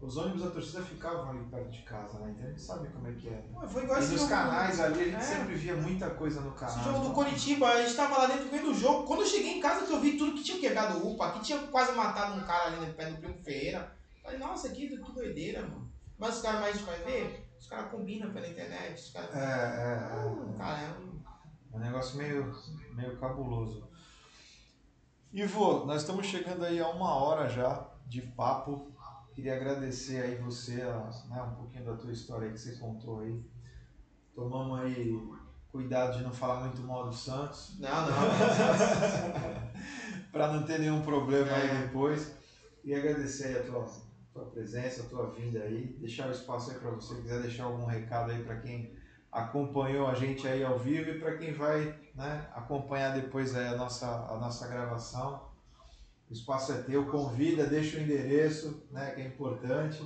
S1: Os ônibus da torcida ficavam ali perto de casa, né? Então a gente sabe como é que é.
S2: Pô, Foi igual
S1: E nos canais ali a gente
S2: É.
S1: sempre via muita coisa no canal.
S2: Esse jogo do
S1: então-
S2: Coritiba, a gente tava lá dentro vendo o jogo. Quando eu cheguei em casa, que eu vi tudo que tinha quebrado o UPA, que tinha quase matado um cara ali no pé do Primo Ferreira. Falei, nossa, que, que doideira, mano. Mas os caras mais vai ver, os caras combinam pela internet, os caras.
S1: É, é, é.
S2: Cara, é um-
S1: um negócio meio, meio cabuloso. Ivo, nós estamos chegando aí a uma hora já de papo. Queria agradecer aí você, a- né, um pouquinho da tua história aí que você contou aí. Tomamos aí cuidado de não falar muito mal do Santos,
S2: Não, não. (laughs)
S1: para não ter nenhum problema
S2: É.
S1: aí depois. E agradecer aí a tua, tua presença, a tua vinda aí. Deixar o espaço aí para você, quiser deixar algum recado aí para quem acompanhou a gente aí ao vivo e para quem vai né, acompanhar depois aí a nossa, a nossa gravação. O espaço é teu, convida, deixa o endereço, né, que é importante.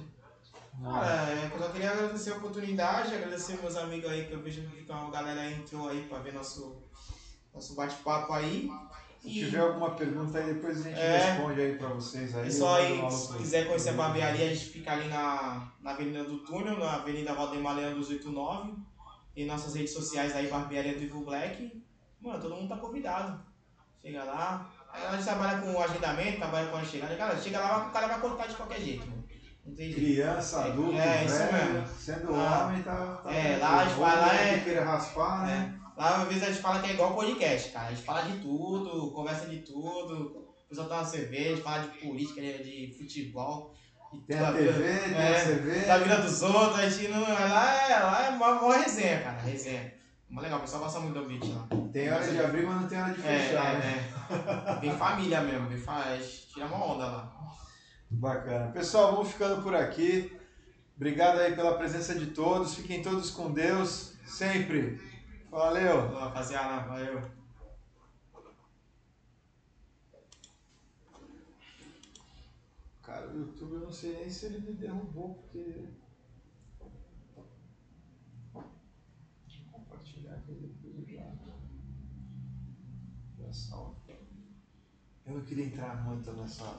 S2: Cara, é, eu só queria agradecer a oportunidade, agradecer meus amigos aí, que eu vejo que a galera aí entrou aí pra ver nosso, nosso bate-papo aí.
S1: Se tiver alguma pergunta aí, depois a gente
S2: É.
S1: responde aí para vocês aí.
S2: Pessoal aí, se quiser conhecer a barbearia, a gente fica ali na, na Avenida do Túnel, na Avenida Valdemar Leão 289. Tem nossas redes sociais aí, Barbearia do Ivo Black. Mano, todo mundo tá convidado. Chega lá. Aí a gente trabalha com agendamento, trabalha com a chegada. Cara, chega lá, o cara vai cortar de qualquer jeito, mano. Não tem jeito.
S1: Criança, adulto,
S2: É, isso
S1: velho,
S2: mesmo.
S1: sendo
S2: Ah.
S1: homem, tá, tá
S2: É, lá a gente vai lá,
S1: mulher
S2: é-
S1: queira raspar, né?
S2: É. Lá às vezes a gente fala que é igual podcast, cara. A gente fala de tudo, conversa de tudo. O pessoal toma cerveja, fala de política, de de futebol. E
S1: Tem a
S2: vida-
S1: TV, tem
S2: é,
S1: a cerveja.
S2: Da vida dos outros, a gente não. Lá é, lá é uma boa resenha, cara. Resenha. Mó legal, o pessoal gosta muito do ambiente lá.
S1: Tem hora de abrir, mas não tem hora de
S2: É,
S1: fechar,
S2: é,
S1: né?
S2: Bem família mesmo, bem fa... a gente tira uma onda lá.
S1: Bacana. Pessoal, vamos ficando por aqui. Obrigado aí pela presença de todos. Fiquem todos com Deus, sempre. Valeu!
S2: Boa, rapaziada, valeu.
S1: Cara, o YouTube eu não sei nem se ele me derrubou, porque. Vou compartilhar aqui depois eu já. Já salvo. Eu não queria entrar muito nessa.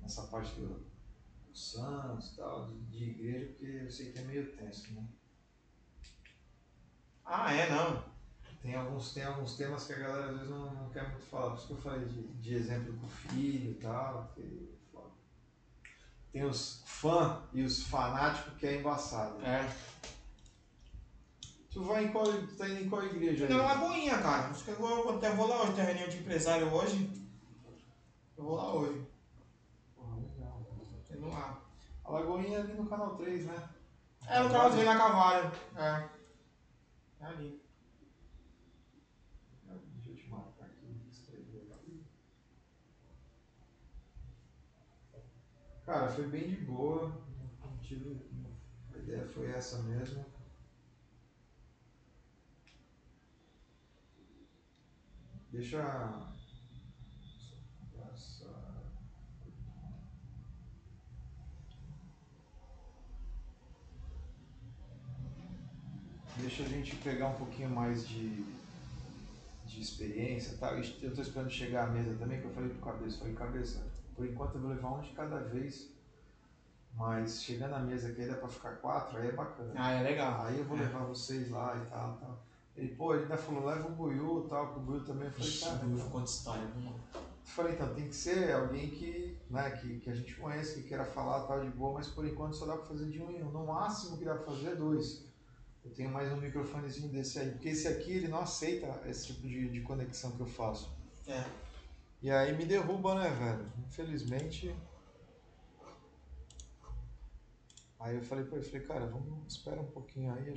S1: nessa parte do, do Santos e tal, de, de igreja, porque eu sei que é meio tenso, né?
S2: Ah, é, não.
S1: Tem alguns, tem alguns temas que a galera às vezes não, não quer muito falar. Por isso que eu falei de, de exemplo com o filho e tal. Foda. tem os fã e os fanáticos que é embaçado.
S2: É.
S1: Tu vai em qual. Tá indo em qual igreja
S2: é boinha, cara. Acho que eu vou, até vou lá hoje, tem reunião de empresário hoje. Eu vou lá hoje.
S1: Porra, legal.
S2: Indo lá.
S1: A Lagoinha é ali no canal 3, né?
S2: É, no canal dele na Cavalho. É. É ali.
S1: Deixa eu te marcar aqui. escrever. Cara, foi bem de boa. Tive. A ideia foi essa mesmo. Deixa. Deixa a gente pegar um pouquinho mais de, de experiência, tá? Eu estou esperando chegar à mesa também, que eu falei pro cabeça, falei, cabeça, por enquanto eu vou levar um de cada vez, Mas chegando na mesa que aí dá pra ficar quatro, aí é bacana.
S2: Ah, é legal.
S1: Aí eu vou
S2: É.
S1: levar vocês lá e tal, tal. Ele, pô, ele ainda falou, leva o Buiu e tal, que o Buiu também. Eu falei,
S3: Ixi,
S1: cara,
S3: o Buiu
S1: então-
S3: ficou de história, vamos lá.
S1: Eu falei, então, tem que ser alguém que, né, que, que a gente conhece, que queira falar tal de boa, mas por enquanto só dá pra fazer de um em um. No máximo que dá pra fazer é dois. Eu tenho mais um microfonezinho desse aí, porque esse aqui ele não aceita esse tipo de, de conexão que eu faço.
S2: É.
S1: E aí me derruba, né, velho? Infelizmente. Aí eu falei pra ele, falei, cara, vamos esperar um pouquinho aí, a gente